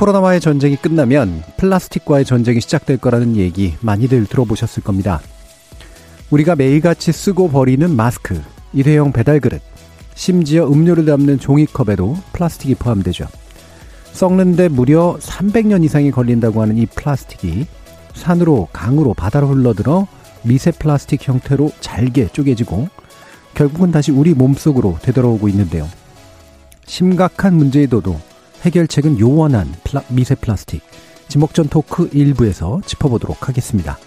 코로나와의 전쟁이 끝나면 플라스틱과의 전쟁이 시작될 거라는 얘기 많이들 들어보셨을 겁니다. 우리가 매일같이 쓰고 버리는 마스크, 일회용 배달 그릇, 심지어 음료를 담는 종이컵에도 플라스틱이 포함되죠. 썩는데 무려 300년 이상이 걸린다고 하는 이 플라스틱이 산으로, 강으로, 바다로 흘러들어 미세 플라스틱 형태로 잘게 쪼개지고 결국은 다시 우리 몸속으로 되돌아오고 있는데요. 심각한 문제에도도 해결책은 요원한 플라, 미세 플라스틱. 지목전 토크 1부에서 짚어보도록 하겠습니다.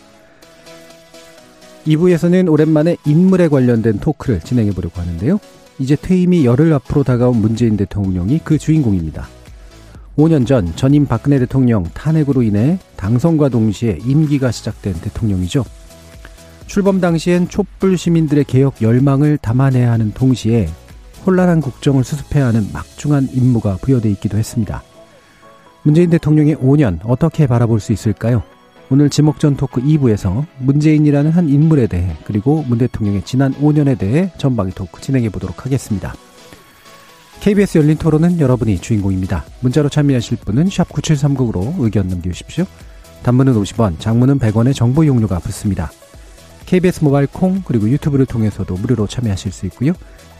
2부에서는 오랜만에 인물에 관련된 토크를 진행해 보려고 하는데요. 이제 퇴임이 열흘 앞으로 다가온 문재인 대통령이 그 주인공입니다. 5년 전 전임 박근혜 대통령 탄핵으로 인해 당선과 동시에 임기가 시작된 대통령이죠. 출범 당시엔 촛불 시민들의 개혁 열망을 담아내야 하는 동시에 혼란한 국정을 수습해야 하는 막중한 임무가 부여돼 있기도 했습니다. 문재인 대통령의 5년 어떻게 바라볼 수 있을까요? 오늘 지목전 토크 2부에서 문재인이라는 한 인물에 대해 그리고 문 대통령의 지난 5년에 대해 전방위 토크 진행해 보도록 하겠습니다. KBS 열린 토론은 여러분이 주인공입니다. 문자로 참여하실 분은 9730으로 의견 남겨주십시오. 단문은 50원, 장문은 100원의 정보 용료가 붙습니다. KBS 모바일 콩 그리고 유튜브를 통해서도 무료로 참여하실 수 있고요.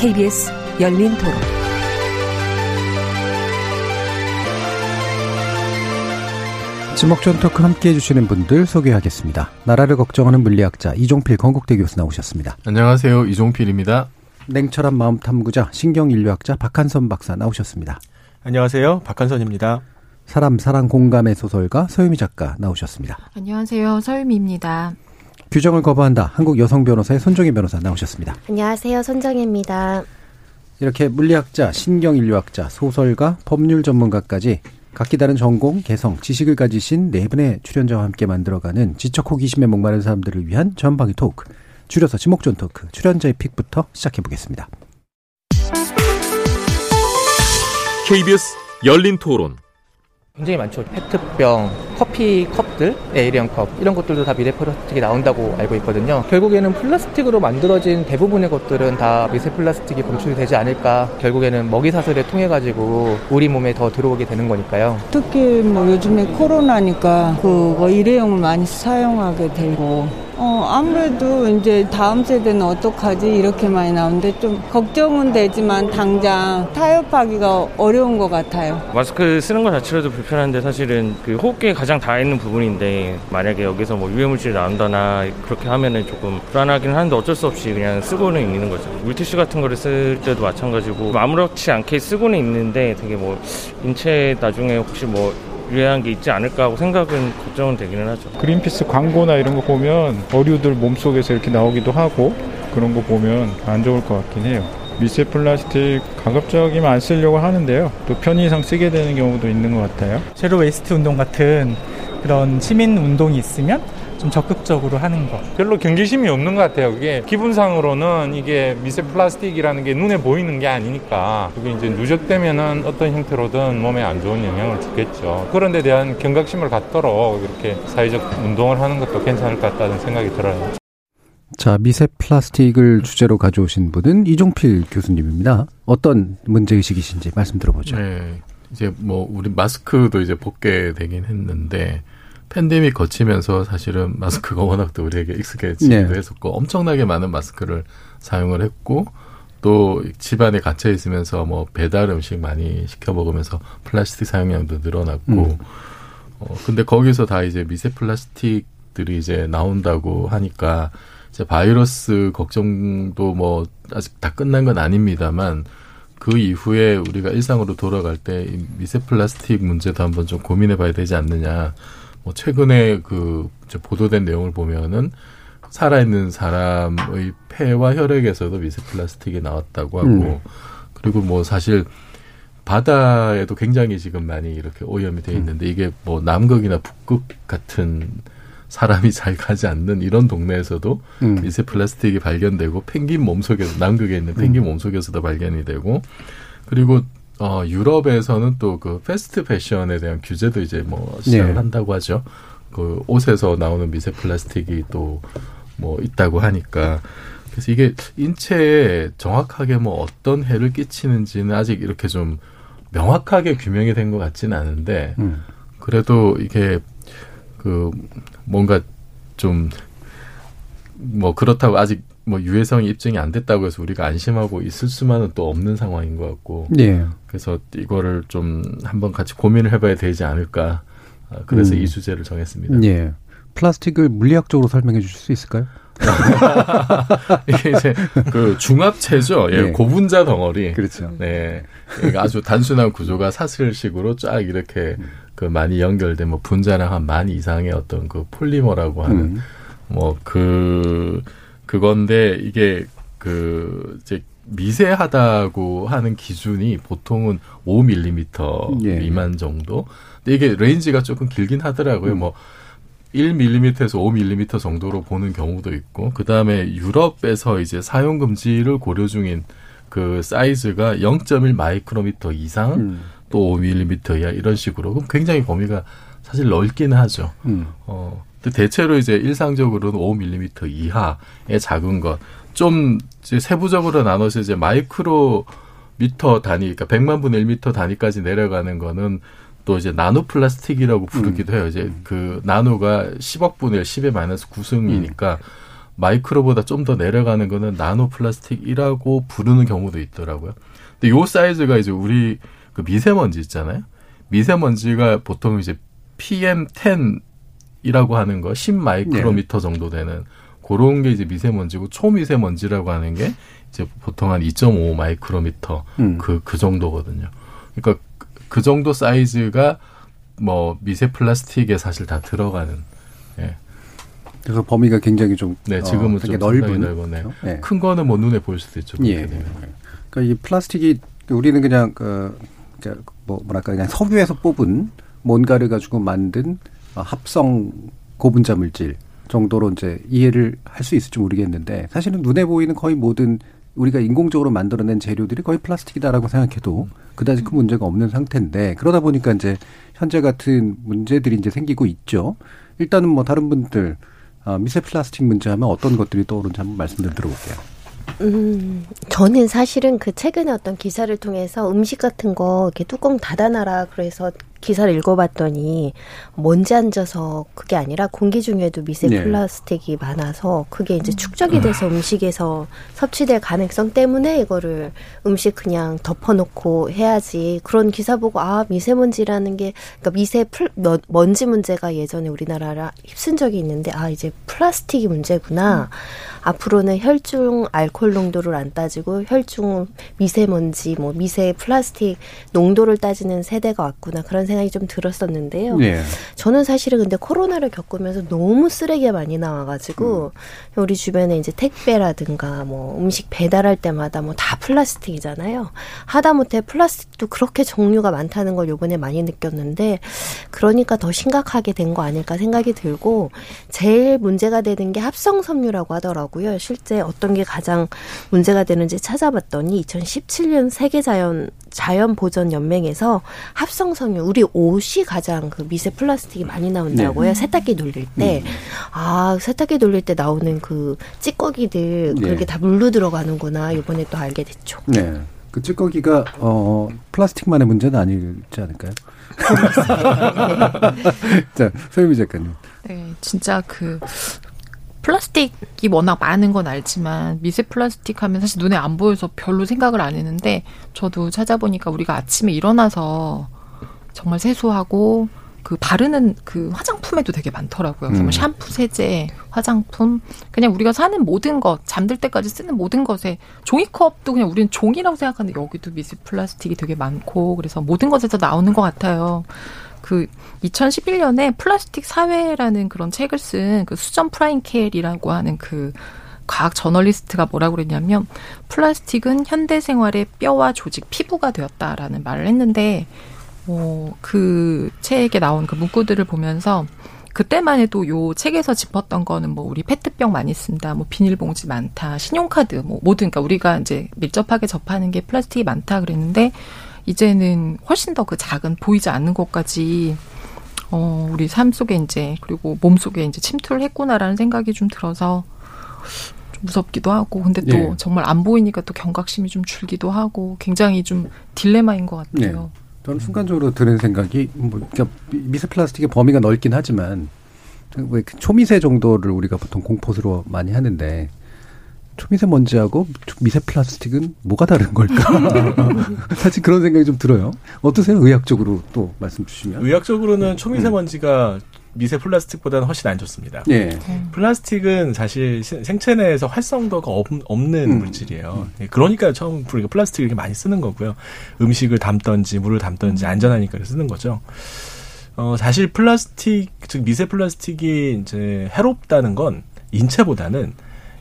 KBS 열린 토론. 지목전 토크 함께 해주시는 분들 소개하겠습니다. 나라를 걱정하는 물리학자 이종필 건국대 교수 나오셨습니다. 안녕하세요. 이종필입니다. 냉철한 마음 탐구자 신경인류학자 박한선 박사 나오셨습니다. 안녕하세요. 박한선입니다. 사람 사랑 공감의 소설가 서유미 작가 나오셨습니다. 안녕하세요. 서유미입니다. 규정을 거부한다. 한국 여성 변호사의 손정희 변호사 나오셨습니다. 안녕하세요. 손정혜입니다. 이렇게 물리학자, 신경인류학자, 소설가, 법률 전문가까지 각기 다른 전공, 개성, 지식을 가지신 네 분의 출연자와 함께 만들어가는 지적 호기심에 목마른 사람들을 위한 전방위 토크. 줄여서 지목전 토크. 출연자의 픽부터 시작해 보겠습니다. KBS 열린 토론. 굉장히 많죠. 페트병, 커피 컵들, 에이리언 컵 이런 것들도 다 미세 플라스틱이 나온다고 알고 있거든요. 결국에는 플라스틱으로 만들어진 대부분의 것들은 다 미세 플라스틱이 검출이 되지 않을까. 결국에는 먹이 사슬을 통해 가지고 우리 몸에 더 들어오게 되는 거니까요. 특히 뭐 요즘에 코로나니까 그거 일회용을 많이 사용하게 되고 어, 아무래도 이제 다음 세대는 어떡하지 이렇게 많이 나오는데 좀 걱정은 되지만 당장 타협하기가 어려운 것 같아요. 마스크 쓰는 것 자체로도 불편한데 사실은 그 호흡기에 가장 닿아 있는 부분인데 만약에 여기서 뭐 유해물질이 나온다나 그렇게 하면은 조금 불안하긴 한데 어쩔 수 없이 그냥 쓰고는 있는 거죠. 물티슈 같은 거를 쓸 때도 마찬가지고 아무렇지 않게 쓰고는 있는데 되게 뭐 인체 나중에 혹시 뭐 유해한 게 있지 않을까 하고 생각은 걱정은 되기는 하죠. 그린피스 광고나 이런 거 보면 어류들 몸속에서 이렇게 나오기도 하고 그런 거 보면 안 좋을 것 같긴 해요. 미세 플라스틱 가급적이면 안 쓰려고 하는데요. 또 편의상 쓰게 되는 경우도 있는 것 같아요. zero waste 운동 같은 그런 시민 운동이 있으면 좀 적극적으로 하는 것. 별로 경계심이 없는 것 같아요. 그게 기분상으로는 이게 미세 플라스틱이라는 게 눈에 보이는 게 아니니까 그게 이제 누적되면은 어떤 형태로든 몸에 안 좋은 영향을 주겠죠. 그런 데 대한 경각심을 갖도록 이렇게 사회적 운동을 하는 것도 괜찮을 것 같다는 생각이 들어요. 자, 미세 플라스틱을 주제로 가져오신 분은 이종필 교수님입니다. 어떤 문제의식이신지 말씀 들어보죠. 네. 이제 뭐, 우리 마스크도 이제 벗게 되긴 했는데, 팬데믹 거치면서 사실은 마스크가 워낙 또 우리에게 익숙해지기도 네. 했었고 엄청나게 많은 마스크를 사용을 했고 또 집안에 갇혀 있으면서 뭐 배달 음식 많이 시켜 먹으면서 플라스틱 사용량도 늘어났고 음. 어 근데 거기서 다 이제 미세 플라스틱 것들이 이제 나온다고 하니까 이제 바이러스 걱정도 뭐 아직 다 끝난 건 아닙니다만 그 이후에 우리가 일상으로 돌아갈 때 미세 플라스틱 문제도 한번 좀 고민해 봐야 되지 않느냐. 뭐 최근에 그 보도된 내용을 보면은 살아있는 사람의 폐와 혈액에서도 미세 플라스틱이 나왔다고 하고 음. 그리고 뭐 사실 바다에도 굉장히 지금 많이 이렇게 오염이 돼 있는데 음. 이게 뭐 남극이나 북극 같은 사람이 잘 가지 않는 이런 동네에서도 음. 미세 플라스틱이 발견되고 펭귄 몸속에서 남극에 있는 펭귄 음. 몸속에서도 발견이 되고 그리고 어 유럽에서는 또 그 패스트 패션에 대한 규제도 이제 뭐 시작을 네. 한다고 하죠. 그 옷에서 나오는 미세 플라스틱이 또 뭐 있다고 하니까 그래서 이게 인체에 정확하게 뭐 어떤 해를 끼치는지는 아직 이렇게 좀 명확하게 규명이 된 것 같지는 않은데 음. 그래도 이게 그 뭔가 좀 뭐 그렇다고 아직 뭐 유해성이 입증이 안 됐다고 해서 우리가 안심하고 있을 수만은 또 없는 상황인 것 같고. 예. 그래서 이거를 좀 한번 같이 고민을 해봐야 되지 않을까. 아, 그래서 음. 이 주제를 정했습니다. 예. 플라스틱을 물리학적으로 설명해 주실 수 있을까요? 이게 이제 그 중합체죠. 예, 네. 고분자 덩어리. 그렇죠. 네. 아주 단순한 구조가 사슬식으로 쫙 이렇게 음. 그 많이 연결된 뭐 분자량 한 만 이상의 어떤 그 폴리머라고 하는 음. 뭐그 그건데 이게 그 이제 미세하다고 하는 기준이 보통은 5mm 예. 미만 정도. 근데 이게 range가 조금 길긴 하더라고요. 음. 뭐 1mm에서 5mm 정도로 보는 경우도 있고, 그 다음에 유럽에서 이제 사용 금지를 고려 중인 그 사이즈가 0.1 마이크로미터 이상, 음. 또 5mm 이하 이런 식으로 그럼 굉장히 범위가 사실 넓기는 하죠. 음. 어, 대체로 이제 일상적으로는 5mm 이하의 작은 것, 좀 이제 세부적으로 나눠서 이제 마이크로 미터 단위, 그러니까 100만 분의 1미터 단위까지 내려가는 거는 또 이제 나노 플라스틱이라고 부르기도 음. 해요. 이제 그 나노가 10억 분의 10의 마이너스 9승이니까 음. 마이크로보다 좀 더 내려가는 거는 나노 플라스틱이라고 부르는 경우도 있더라고요. 근데 요 사이즈가 이제 우리 그 미세먼지 있잖아요. 미세먼지가 보통 이제 PM10 이라고 하는 거 10 마이크로미터 네. 정도 되는 그런 게 이제 미세먼지고 초미세먼지라고 하는 게 이제 보통 한 2.5 마이크로미터 음. 그, 그 정도거든요. 그러니까 그 정도 사이즈가 뭐 미세 플라스틱에 사실 다 들어가는. 예. 그래서 범위가 굉장히 좀 네, 지금은 어, 좀 넓은 넓은 네. 네. 큰 거는 뭐 눈에 보일 수도 있죠. 예. 그러니까 이 플라스틱이 우리는 그냥 그뭐 뭐랄까 그냥 석유에서 뽑은 뭔가를 가지고 만든 어, 합성 고분자 물질 정도로 이제 이해를 할 수 있을지 모르겠는데 사실은 눈에 보이는 거의 모든 우리가 인공적으로 만들어낸 재료들이 거의 플라스틱이다라고 생각해도 그다지 큰 문제가 없는 상태인데 그러다 보니까 이제 현재 같은 문제들이 이제 생기고 있죠. 일단은 뭐 다른 분들 아, 미세 플라스틱 문제 하면 어떤 것들이 떠오르는지 한번 말씀 좀 들어볼게요. 음, 저는 사실은 그 최근에 어떤 기사를 통해서 음식 같은 거 이렇게 뚜껑 닫아놔라 그래서 기사를 읽어봤더니 먼지 앉아서 그게 아니라 공기 중에도 미세 네. 플라스틱이 많아서 그게 이제 축적이 돼서 음식에서 섭취될 가능성 때문에 이거를 음식 그냥 덮어놓고 해야지 그런 기사 보고 아 미세먼지라는 게 그러니까 미세 플, 먼지 문제가 예전에 우리나라를 휩쓴 적이 있는데 아 이제 플라스틱이 문제구나. 음. 앞으로는 혈중 알코올 농도를 안 따지고 혈중 미세먼지, 뭐 미세 플라스틱 농도를 따지는 세대가 왔구나 그런 생각이 좀 들었었는데요. 네. 저는 사실은 근데 코로나를 겪으면서 너무 쓰레기가 많이 나와가지고 음. 우리 주변에 이제 택배라든가 뭐 음식 배달할 때마다 뭐 다 플라스틱이잖아요. 하다못해 플라스틱도 그렇게 종류가 많다는 걸 요번에 많이 느꼈는데 그러니까 더 심각하게 된 거 아닐까 생각이 들고 제일 문제가 되는 게 합성 섬유라고 하더라고요. 있더라고요. 실제 어떤 게 가장 문제가 되는지 찾아봤더니 2017년 세계 자연 자연 보전 연맹에서 합성 섬유 우리 옷이 가장 그 미세 플라스틱이 많이 나온다고요. 네. 세탁기 돌릴 때. 음. 아, 세탁기 돌릴 때 나오는 그 찌꺼기들 네. 그게 다 물로 들어가는구나. 이번에 또 알게 됐죠. 네. 그 찌꺼기가 어 플라스틱만의 문제는 아니지 않을까요? 자, 소유미 작가님. 네, 진짜 그 플라스틱이 워낙 많은 건 알지만 미세 플라스틱 하면 사실 눈에 안 보여서 별로 생각을 안 했는데 저도 찾아보니까 우리가 아침에 일어나서 정말 세수하고 그 바르는 그 화장품 화장품에도 되게 많더라고요. 음. 뭐 샴푸, 세제, 화장품, 그냥 우리가 사는 모든 것, 잠들 때까지 쓰는 모든 것에 종이컵도 그냥 우리는 종이라고 생각하는데 여기도 미세 플라스틱이 되게 많고 그래서 모든 것에서 나오는 것 같아요. 그 2011년에 플라스틱 사회라는 그런 책을 쓴 그 수전 프라인켈이라고 하는 그 과학 저널리스트가 뭐라고 그랬냐면 플라스틱은 현대 생활의 뼈와 조직, 피부가 되었다라는 말을 했는데 어, 그 책에 나온 그 문구들을 보면서 그때만 해도 요 책에서 짚었던 거는 뭐 우리 페트병 많이 쓴다, 뭐 비닐봉지 많다, 신용카드 뭐 모든 그러니까 우리가 이제 밀접하게 접하는 게 플라스틱이 많다 그랬는데 이제는 훨씬 더 그 작은 보이지 않는 것까지 어 우리 삶 속에 이제 그리고 몸 속에 이제 침투를 했구나라는 생각이 좀 들어서 좀 무섭기도 하고 근데 또 예. 정말 안 보이니까 또 경각심이 좀 줄기도 하고 굉장히 좀 딜레마인 것 같아요. 저는 순간적으로 드는 생각이 뭐 그러니까 미- 미세 플라스틱의 범위가 넓긴 하지만 왜그 초미세 정도를 우리가 보통 공포스러워 많이 하는데 초미세 먼지하고 미세 플라스틱은 뭐가 다른 걸까? 사실 그런 생각이 좀 들어요. 어떠세요? 의학적으로 또 말씀 주시면. 의학적으로는 초미세먼지가 미세 플라스틱보다는 훨씬 안 좋습니다. 예. 플라스틱은 사실 시- 생체 내에서 활성도가 없, 는 음. 물질이에요. 예, 그러니까 처음 우리가 플라스틱을 이렇게 많이 쓰는 거고요. 음식을 담던지 물을 담던지 안전하니까 쓰는 거죠. 어, 사실 플라스틱, 즉 미세 플라스틱이 이제 해롭다는 건 인체보다는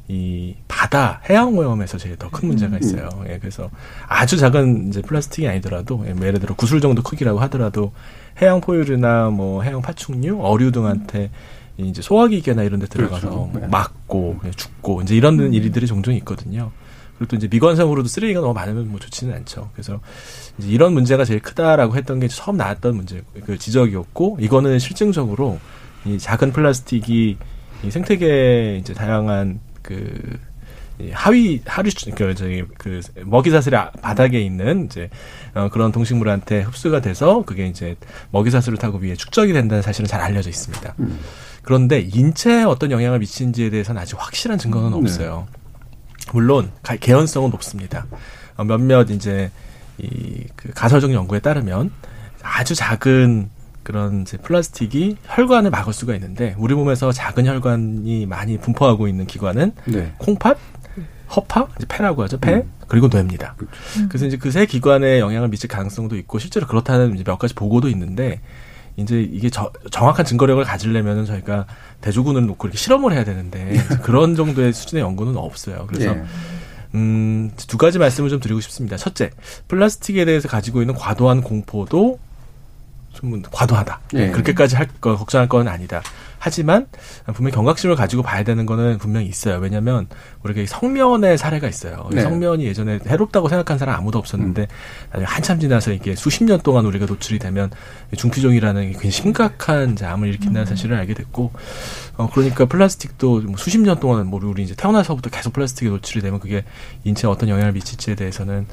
이 바다 해양 오염에서 제일 더 큰 문제가 있어요. 예, 그래서 아주 작은 이제 플라스틱이 아니더라도 예, 뭐 예를 들어 구슬 정도 크기라고 하더라도 해양 포유류나 뭐 해양 파충류, 어류 등한테 이제 소화기계나 이런 데 들어가서 그렇죠. 뭐 네. 맞고 그냥 죽고 이제 이런 일들이 종종 있거든요. 그리고 또 이제 미관상으로도 쓰레기가 너무 많으면 뭐 좋지는 않죠. 그래서 이제 이런 문제가 제일 크다라고 했던 게 처음 나왔던 문제 그 지적이었고 이거는 실증적으로 이 작은 플라스틱이 이 생태계 이제 다양한 그이 하위 하류 그 저기 그 먹이 사슬의 아- 바닥에 있는 이제 어 그런 동식물한테 흡수가 돼서 그게 이제 먹이 사슬을 타고 위에 축적이 된다는 사실은 잘 알려져 있습니다. 그런데 인체에 어떤 영향을 미치는지에 대해서는 아직 확실한 증거는 없어요. 물론 가- 개연성은 높습니다. 어, 몇몇 이제 이 그 가설적 연구에 따르면 아주 작은 그런 이제 플라스틱이 혈관을 막을 수가 있는데 우리 몸에서 작은 혈관이 많이 분포하고 있는 기관은 네. 콩팥, 허파, 이제 폐라고 하죠. 폐 그리고 뇌입니다. 그래서 이제 그 세 기관에 영향을 미칠 가능성도 있고 실제로 그렇다는 이제 몇 가지 보고도 있는데 이제 이게 저- 정확한 증거력을 가지려면은 저희가 대조군을 놓고 이렇게 실험을 해야 되는데 이제 그런 정도의 수준의 연구는 없어요. 그래서 예. 음, 두 가지 말씀을 좀 드리고 싶습니다. 첫째, 플라스틱에 대해서 가지고 있는 과도한 공포도 좀 과도하다. 예. 그렇게까지 할 거, 걱정할 건 아니다. 하지만 분명히 경각심을 가지고 봐야 되는 거는 분명히 있어요. 왜냐하면 우리가 이 성면의 사례가 있어요. 이 네. 성면이 예전에 해롭다고 생각한 사람 아무도 없었는데 나중에 한참 지나서 이게 수십 년 동안 우리가 노출이 되면 중피종이라는 게 굉장히 심각한 암을 일으킨다는 사실을 알게 됐고 어 그러니까 플라스틱도 뭐 수십 년 동안 뭐 우리 이제 태어나서부터 계속 플라스틱에 노출이 되면 그게 인체에 어떤 영향을 미칠지에 대해서는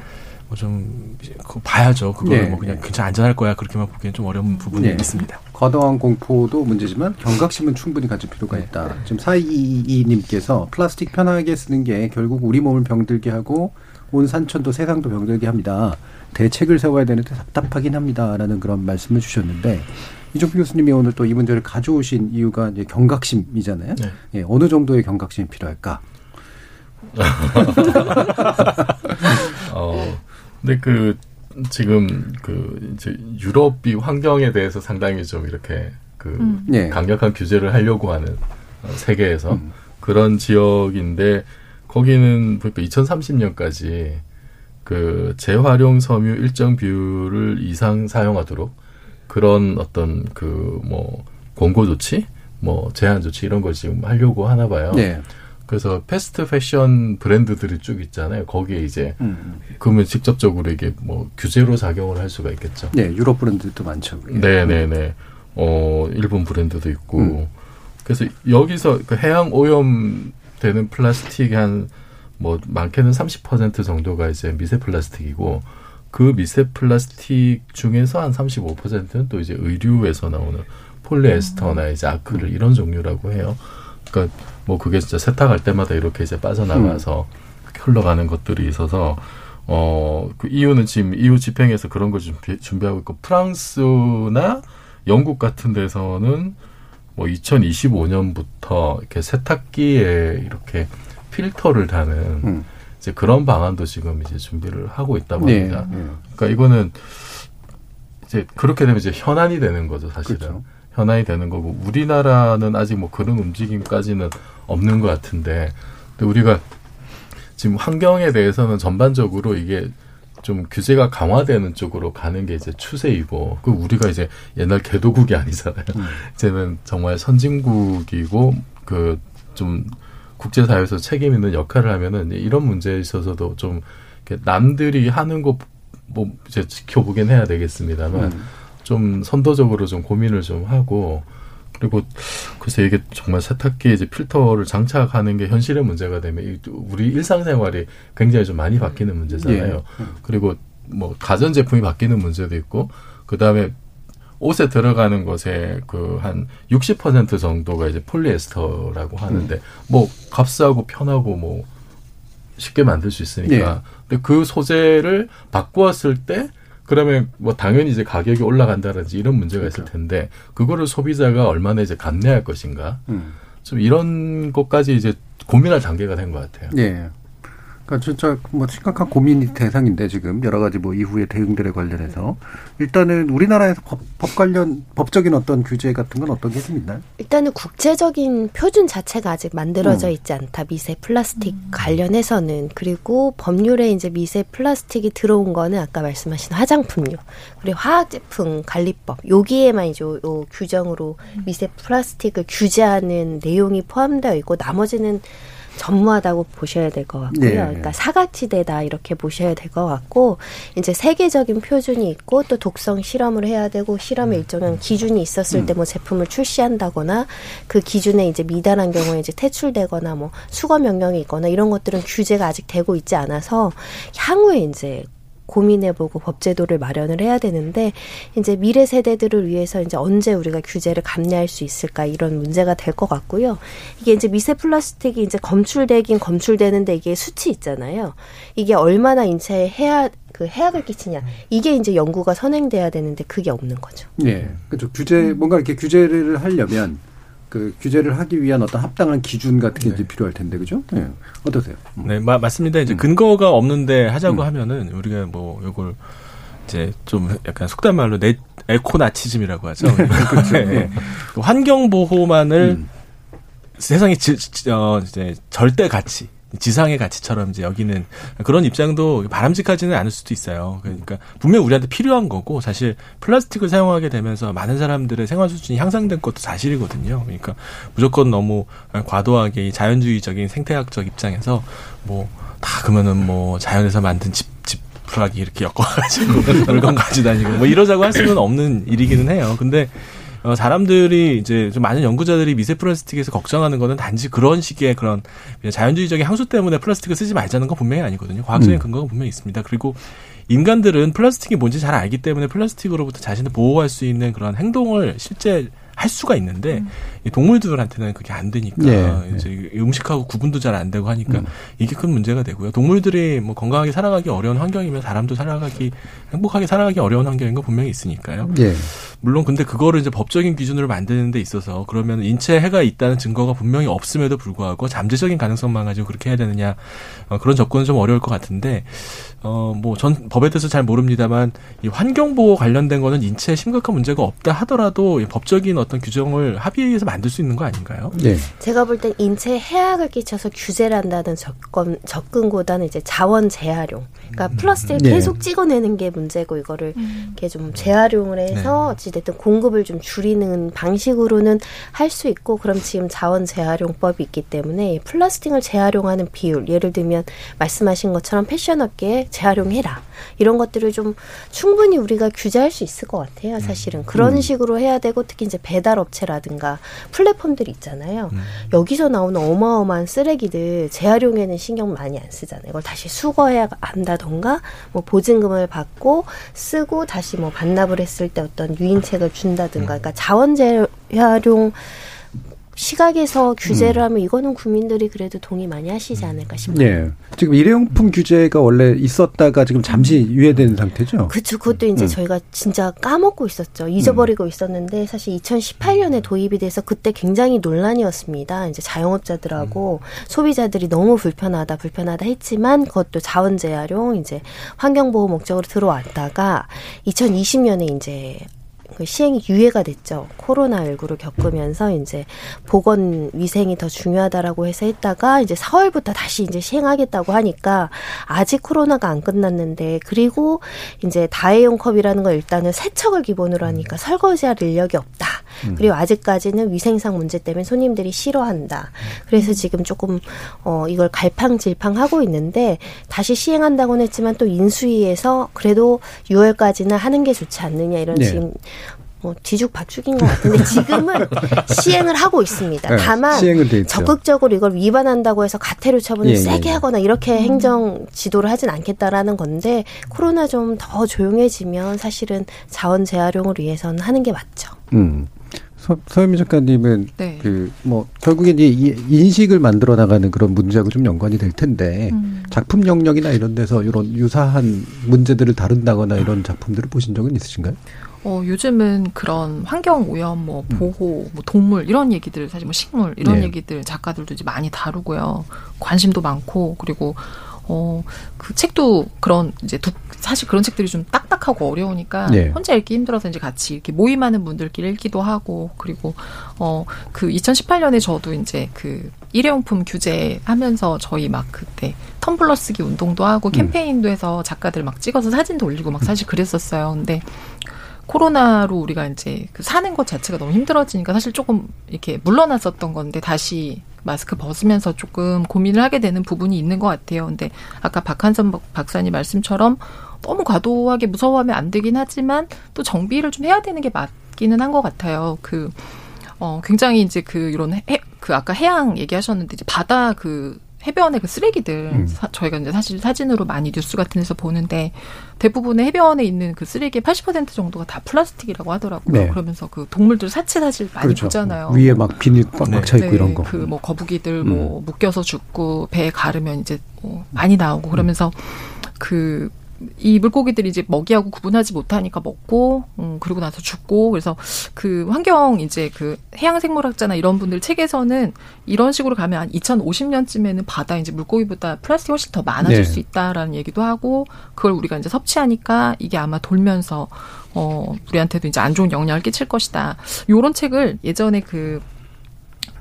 뭐좀 봐야죠. 그거를 예. 뭐 그냥 괜찮아 안전할 거야 그렇게만 보기엔 좀 어려운 부분이 예. 있습니다. 과도한 공포도 문제지만 경각심은 충분히 가질 필요가 있다. 지금 4222님께서 플라스틱 편하게 쓰는 게 결국 우리 몸을 병들게 하고 온 산천도 세상도 병들게 합니다. 대책을 세워야 되는데 답답하긴 합니다라는 그런 말씀을 주셨는데 이종필 교수님이 오늘 또 이 문제를 가져오신 이유가 이제 경각심이잖아요. 네. 예, 어느 정도의 경각심이 필요할까? 어, 근데 그, 지금 그, 이제 유럽이 환경에 대해서 상당히 좀 이렇게 그 음. 예. 강력한 규제를 하려고 하는 어, 세계에서 그런 지역인데 거기는 보니까 2030년까지 그 재활용 섬유 일정 비율을 이상 사용하도록 그런 어떤 그 뭐 권고 조치, 뭐 제한 조치 이런 걸 지금 하려고 하나 봐요. 네. 그래서 패스트 패션 브랜드들이 쭉 있잖아요. 거기에 이제 음. 그러면 직접적으로 이게 뭐 규제로 작용을 할 수가 있겠죠. 네, 유럽 브랜드도 많죠. 그게. 네네 네. 어, 일본 브랜드도 있고. 음. 그래서 여기서 그 해양 오염되는 플라스틱이 한, 뭐, 많게는 30% 정도가 이제 미세 플라스틱이고, 그 미세 플라스틱 중에서 한 35%는 또 이제 의류에서 나오는 폴리에스터나 이제 아크릴 이런 종류라고 해요. 그러니까 뭐 그게 진짜 세탁할 때마다 이렇게 이제 빠져나가서 흘러가는 것들이 있어서 어, 그 이유는 지금 EU 집행에서 그런 걸 준비, 준비하고 있고 프랑스나 영국 같은 데서는 뭐 2025년부터 이렇게 세탁기에 이렇게 필터를 다는 음. 이제 그런 방안도 지금 이제 준비를 하고 있다고 네, 합니다. 네. 그러니까 이거는 이제 그렇게 되면 이제 현안이 되는 거죠, 사실은. 그렇죠. 현안이 되는 거고 우리나라는 아직 뭐 그런 움직임까지는 없는 것 같은데 근데 우리가 지금 환경에 대해서는 전반적으로 이게 좀 규제가 강화되는 쪽으로 가는 게 이제 추세이고 그 우리가 이제 옛날 개도국이 아니잖아요. 이제는 정말 선진국이고 그 좀 국제사회에서 책임 있는 역할을 하면은 이런 문제에 있어서도 좀 남들이 하는 거 뭐 이제 지켜보긴 해야 되겠습니다만 음. 좀 선도적으로 좀 고민을 좀 하고 그리고 글쎄 이게 정말 세탁기에 이제 필터를 장착하는 게 현실의 문제가 되면 이 우리 일상생활이 굉장히 좀 많이 바뀌는 문제잖아요. 예. 그리고 뭐 가전 제품이 바뀌는 문제도 있고 그 다음에 옷에 들어가는 것의 그한 60% 정도가 이제 폴리에스터라고 하는데 뭐 값싸고 편하고 뭐 쉽게 만들 수 있으니까. 근데 그 소재를 바꾸었을 때 그러면 뭐 당연히 이제 가격이 올라간다든지 이런 문제가 있을 텐데 그거를 소비자가 얼마나 이제 감내할 것인가. 음. 좀 이런 것까지 이제 고민할 단계가 된 것 같아요. 예. 그러니까 진짜 뭐 심각한 고민이 대상인데 지금 여러 가지 뭐 이후의 대응들에 관련해서 일단은 우리나라에서 법, 법 관련 법적인 어떤 규제 같은 건 어떤 게 좀 있나요? 일단은 국제적인 표준 자체가 아직 만들어져 음. 있지 않다. 미세 플라스틱 관련해서는 그리고 법률에 이제 미세 플라스틱이 들어온 거는 아까 말씀하신 화장품류 그리고 화학제품 관리법 여기에만 이제 요, 요 규정으로 미세 플라스틱을 규제하는 내용이 포함되어 있고 나머지는 전무하다고 보셔야 될 것 같고요. 네. 그러니까 사각지대다 이렇게 보셔야 될 것 같고 이제 세계적인 표준이 있고 또 독성 실험을 해야 되고 실험에 일정한 기준이 있었을 때 뭐 제품을 출시한다거나 그 기준에 이제 미달한 경우에 이제 퇴출되거나 뭐 수거 명령이 있거나 이런 것들은 규제가 아직 되고 있지 않아서 향후에 이제 고민해보고 법제도를 마련을 해야 되는데 이제 미래 세대들을 위해서 이제 언제 우리가 규제를 감내할 수 있을까 이런 문제가 될 것 같고요. 이게 이제 미세 플라스틱이 이제 검출되긴 검출되는데 이게 수치 있잖아요. 이게 얼마나 인체에 해악 그 해악을 끼치냐 이게 이제 연구가 선행돼야 되는데 그게 없는 거죠. 예. 그렇죠. 규제 뭔가 이렇게 규제를 하려면 그 규제를 하기 위한 어떤 합당한 기준 같은 게 이제 필요할 텐데 그죠? 예. 어떠세요? 네, 마- 맞습니다. 이제 근거가 없는데 하자고 하면은 우리가 뭐 요걸 이제 좀 약간 속단 말로 네, 에코나치즘이라고 하죠. 그렇죠. 네. 그 환경 보호만을 세상의 지, 지- 어, 이제 절대 가치, 지상의 가치처럼 이제 여기는 그런 입장도 바람직하지는 않을 수도 있어요. 그러니까 분명 히 우리한테 필요한 거고 사실 플라스틱을 사용하게 되면서 많은 사람들의 생활 수준이 향상된 것도 사실이거든요. 그러니까 무조건 너무 과도하게 이 자연주의적인 생태학적 입장에서 뭐 다 그러면은 뭐 자연에서 만든 집, 집 플라기 이렇게 엮어가지고 물건 가지고 다니고 뭐 이러자고 할 수는 없는 일이기는 해요. 근데 어, 사람들이 이제 좀 많은 연구자들이 미세 플라스틱에서 걱정하는 거는 단지 그런 식의 그런 자연주의적인 향수 때문에 플라스틱을 쓰지 말자는 건 분명히 아니거든요. 과학적인 음. 근거가 분명히 있습니다. 그리고 인간들은 플라스틱이 뭔지 잘 알기 때문에 플라스틱으로부터 자신을 보호할 수 있는 그런 행동을 실제 할 수가 있는데 이 동물들한테는 그게 안 되니까 네, 이제 이 음식하고 구분도 잘 안 되고 하니까 이게 큰 문제가 되고요. 동물들이 뭐 건강하게 살아가기 어려운 환경이면 사람도 살아가기 행복하게 살아가기 어려운 환경인 거 분명히 있으니까요. 예. 물론 근데 그거를 이제 법적인 기준으로 만드는 데 있어서 그러면 인체에 해가 있다는 증거가 분명히 없음에도 불구하고 잠재적인 가능성만 가지고 그렇게 해야 되느냐 어, 그런 접근은 좀 어려울 것 같은데 어 뭐 전 법에 대해서 잘 모릅니다만 이 환경 보호 관련된 거는 인체에 심각한 문제가 없다 하더라도 이 법적인 어떤 규정을 합의에 의해서 만들 수 있는 거 아닌가요? 네. 제가 볼 땐 인체에 해악을 끼쳐서 규제를 한다는 접근, 접근보다는 이제 자원 재활용. 그러니까 플라스틱을 네. 계속 찍어내는 게 문제고 이거를 이렇게 좀 재활용을 해서 어찌됐든 공급을 좀 줄이는 방식으로는 할 수 있고 그럼 지금 자원 재활용법이 있기 때문에 이 플라스틱을 재활용하는 비율 예를 들면 말씀하신 것처럼 패션업계에 재활용해라. 이런 것들을 좀 충분히 우리가 규제할 수 있을 것 같아요 사실은. 그런 음. 식으로 해야 되고 특히 이제 배달 업체라든가 플랫폼들 있잖아요. 여기서 나오는 어마어마한 쓰레기들 재활용에는 신경 많이 안 쓰잖아요. 이걸 다시 수거해야 한다던가 뭐 보증금을 받고 쓰고 다시 뭐 반납을 했을 때 어떤 유인책을 준다든가 그러니까 자원 재활용 시각에서 규제를 음. 하면 이거는 국민들이 그래도 동의 많이 하시지 않을까 싶어요. 예. 지금 일회용품 규제가 원래 있었다가 지금 잠시 유예된 상태죠. 그쵸. 그것도 이제 음. 저희가 진짜 까먹고 있었죠. 잊어버리고 있었는데 사실 2018년에 도입이 돼서 그때 굉장히 논란이었습니다. 이제 자영업자들하고 소비자들이 너무 불편하다, 불편하다 했지만 그것도 자원 재활용, 이제 환경보호 목적으로 들어왔다가 2020년에 이제 그 시행이 유예가 됐죠. 코로나19를 겪으면서 이제 보건 위생이 더 중요하다라고 해서 했다가 이제 4월부터 다시 이제 시행하겠다고 하니까 아직 코로나가 안 끝났는데 그리고 이제 다회용 컵이라는 걸 일단은 세척을 기본으로 하니까 설거지할 인력이 없다. 그리고 아직까지는 위생상 문제 때문에 손님들이 싫어한다. 그래서 지금 조금 어 이걸 갈팡질팡하고 있는데 다시 시행한다고는 했지만 또 인수위에서 그래도 6월까지는 하는 게 좋지 않느냐 이런 네. 지금 뭐 뒤죽박죽인 것 같은데 지금은 시행을 하고 있습니다. 네, 다만 시행은 돼 있죠. 적극적으로 이걸 위반한다고 해서 가태료 처분을 예, 예, 세게 예. 하거나 이렇게 행정 지도를 하진 않겠다라는 건데 코로나 좀 더 조용해지면 사실은 자원 재활용을 위해서는 하는 게 맞죠. 음. 서, 서현미 작가님은 네. 그뭐 결국에 이제 이 인식을 만들어 나가는 그런 문제하고 좀 연관이 될 텐데 음. 작품 영역이나 이런 데서 이런 유사한 문제들을 다룬다거나 이런 작품들을 보신 적은 있으신가요? 어, 요즘은 그런 환경 오염, 뭐 보호, 뭐 동물 이런 얘기들 사실 뭐 식물 이런 네. 얘기들 작가들도 이제 많이 다루고요. 관심도 많고 그리고 어, 그 책도 그런 이제 두, 사실 그런 책들이 좀 딱딱하고 어려우니까 네. 혼자 읽기 힘들어서 이제 같이 이렇게 모임하는 분들끼리 읽기도 하고 그리고 어, 그 2018년에 저도 이제 그 일회용품 규제 하면서 저희 막 그때 텀블러 쓰기 운동도 하고 캠페인도 해서 작가들 막 찍어서 사진도 올리고 막 사실 그랬었어요. 근데 코로나로 우리가 이제 그 사는 것 자체가 너무 힘들어지니까 사실 조금 이렇게 물러났었던 건데 다시 마스크 벗으면서 조금 고민을 하게 되는 부분이 있는 것 같아요. 근데 아까 박한선 박- 박사님 말씀처럼 너무 과도하게 무서워하면 안 되긴 하지만 또 정비를 좀 해야 되는 게 맞기는 한 것 같아요. 그, 어, 굉장히 이제 그 이런 해, 그 아까 해양 얘기하셨는데 이제 바다 그 해변의 그 쓰레기들 음. 사- 저희가 이제 사실 사진으로 많이 뉴스 같은 데서 보는데 대부분의 해변에 있는 그 쓰레기의 80% 정도가 다 플라스틱이라고 하더라고요. 네. 그러면서 그 동물들 사체 사실 많이 그렇죠. 보잖아요. 위에 막 비닐 꽉차 있고 이런 거. 그 뭐 거북이들 음. 뭐 묶여서 죽고 배에 가르면 이제 뭐 많이 나오고 그러면서 그 이 물고기들이 이제 먹이하고 구분하지 못하니까 먹고, 음, 그리고 나서 죽고, 그래서 그 환경 이제 그 해양생물학자나 이런 분들 책에서는 이런 식으로 가면 한 2050년쯤에는 바다 이제 물고기보다 플라스틱이 훨씬 더 많아질 네. 수 있다라는 얘기도 하고, 그걸 우리가 이제 섭취하니까 이게 아마 돌면서, 어, 우리한테도 이제 안 좋은 영향을 끼칠 것이다. 요런 책을 예전에 그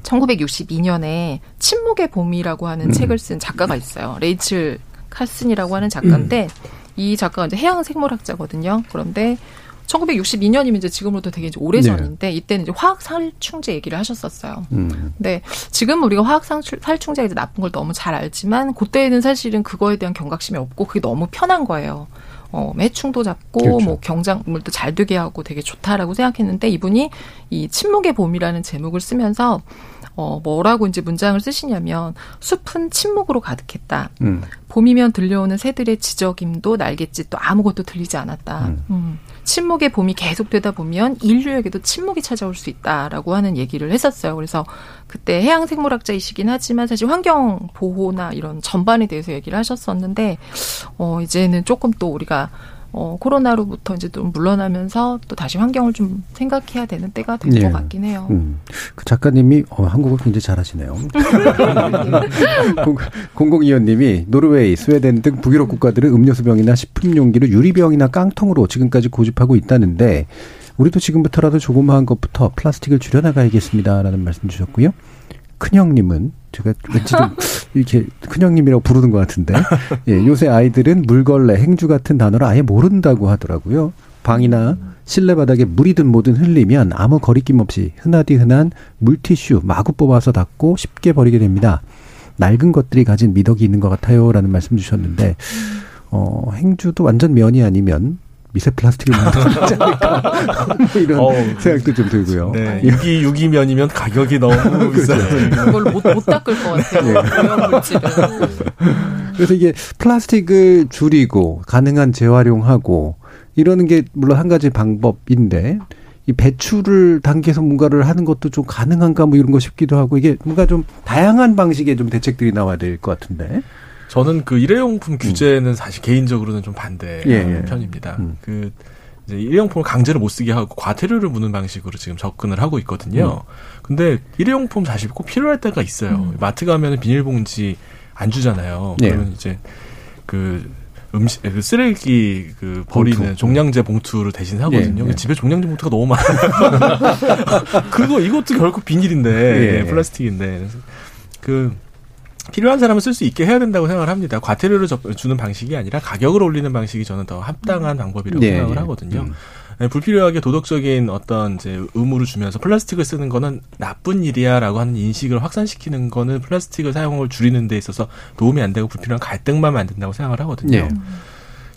1962년에 침묵의 봄이라고 하는 음. 책을 쓴 작가가 있어요. 레이첼 칼슨이라고 하는 작가인데 이 작가가 이제 해양 생물학자거든요. 그런데 1962년이면 이제 지금으로부터 되게 이제 오래 네. 전인데 이때는 이제 화학 살충제 얘기를 하셨었어요. 음. 근데 지금 우리가 화학 살충- 살충제가 이제 나쁜 걸 너무 잘 알지만 그때는 사실은 그거에 대한 경각심이 없고 그게 너무 편한 거예요. 어, 해충도 잡고 그렇죠. 뭐 경작물도 잘 되게 하고 되게 좋다라고 생각했는데 이분이 이 침묵의 봄이라는 제목을 쓰면서 어, 뭐라고 이제 문장을 쓰시냐면 숲은 침묵으로 가득했다. 음. 봄이면 들려오는 새들의 지저김도 날갯짓도 아무것도 들리지 않았다. 음. 음. 침묵의 봄이 계속되다 보면 인류에게도 침묵이 찾아올 수 있다라고 하는 얘기를 했었어요. 그래서 그때 해양 생물학자이시긴 하지만 사실 환경 보호나 이런 전반에 대해서 얘기를 하셨었는데 어 이제는 조금 또 우리가 어 코로나로부터 이제 좀 물러나면서 또 다시 환경을 좀 생각해야 되는 때가 된것 예. 같긴 해요. 음. 그 작가님이 어, 한국어 굉장히 잘하시네요. 0025님이 노르웨이, 스웨덴 등 북유럽 국가들은 음료수병이나 식품용기를 유리병이나 깡통으로 지금까지 고집하고 있다는데 우리도 지금부터라도 조그마한 것부터 플라스틱을 줄여나가야겠습니다라는 말씀 주셨고요. 큰형님은 제가 왠지 좀 이렇게 큰형님이라고 부르는 것 같은데 예, 요새 아이들은 물걸레, 행주 같은 단어를 아예 모른다고 하더라고요. 방이나 실내 바닥에 물이든 뭐든 흘리면 아무 거리낌 없이 흔하디 흔한 물티슈 마구 뽑아서 닦고 쉽게 버리게 됩니다. 낡은 것들이 가진 미덕이 있는 것 같아요라는 말씀 주셨는데 어, 행주도 완전 면이 아니면 미세 플라스틱을 만들지 않을까 뭐 이런 어우, 생각도 좀 들고요. 네, 예. 유기 유기면이면 가격이 너무 비싸요. 그걸 못, 못 닦을 것 같아요. 예. 오염물질은. 그래서 이게 플라스틱을 줄이고 가능한 재활용하고 이러는 게 물론 한 가지 방법인데 이 배출을 단계에서 뭔가를 하는 것도 좀 가능한가 뭐 이런 거 싶기도 하고 이게 뭔가 좀 다양한 방식의 좀 대책들이 나와야 될 것 같은데. 저는 그 일회용품 규제는 사실 개인적으로는 좀 반대 예, 예. 편입니다. 그 이제 일회용품을 강제로 못 쓰게 하고 과태료를 무는 방식으로 지금 접근을 하고 있거든요. 근데 일회용품 사실 꼭 필요할 때가 있어요. 마트 가면은 비닐봉지 안 주잖아요. 예. 그러면 이제 그 음식 그 쓰레기 그 버리는 봉투. 종량제 봉투를 대신 사거든요. 예, 예. 집에 종량제 봉투가 너무 많아요. 그거 이것도 결국 비닐인데 예. 예, 플라스틱인데 그래서 그 필요한 사람은 쓸 수 있게 해야 된다고 생각을 합니다. 과태료를 접- 주는 방식이 아니라 가격을 올리는 방식이 저는 더 합당한 방법이라고 네, 생각을 예. 하거든요. 음. 네, 불필요하게 도덕적인 어떤 이제 의무를 주면서 플라스틱을 쓰는 거는 나쁜 일이야라고 하는 인식을 확산시키는 거는 플라스틱을 사용을 줄이는 데 있어서 도움이 안 되고 불필요한 갈등만 만든다고 생각을 하거든요. 예.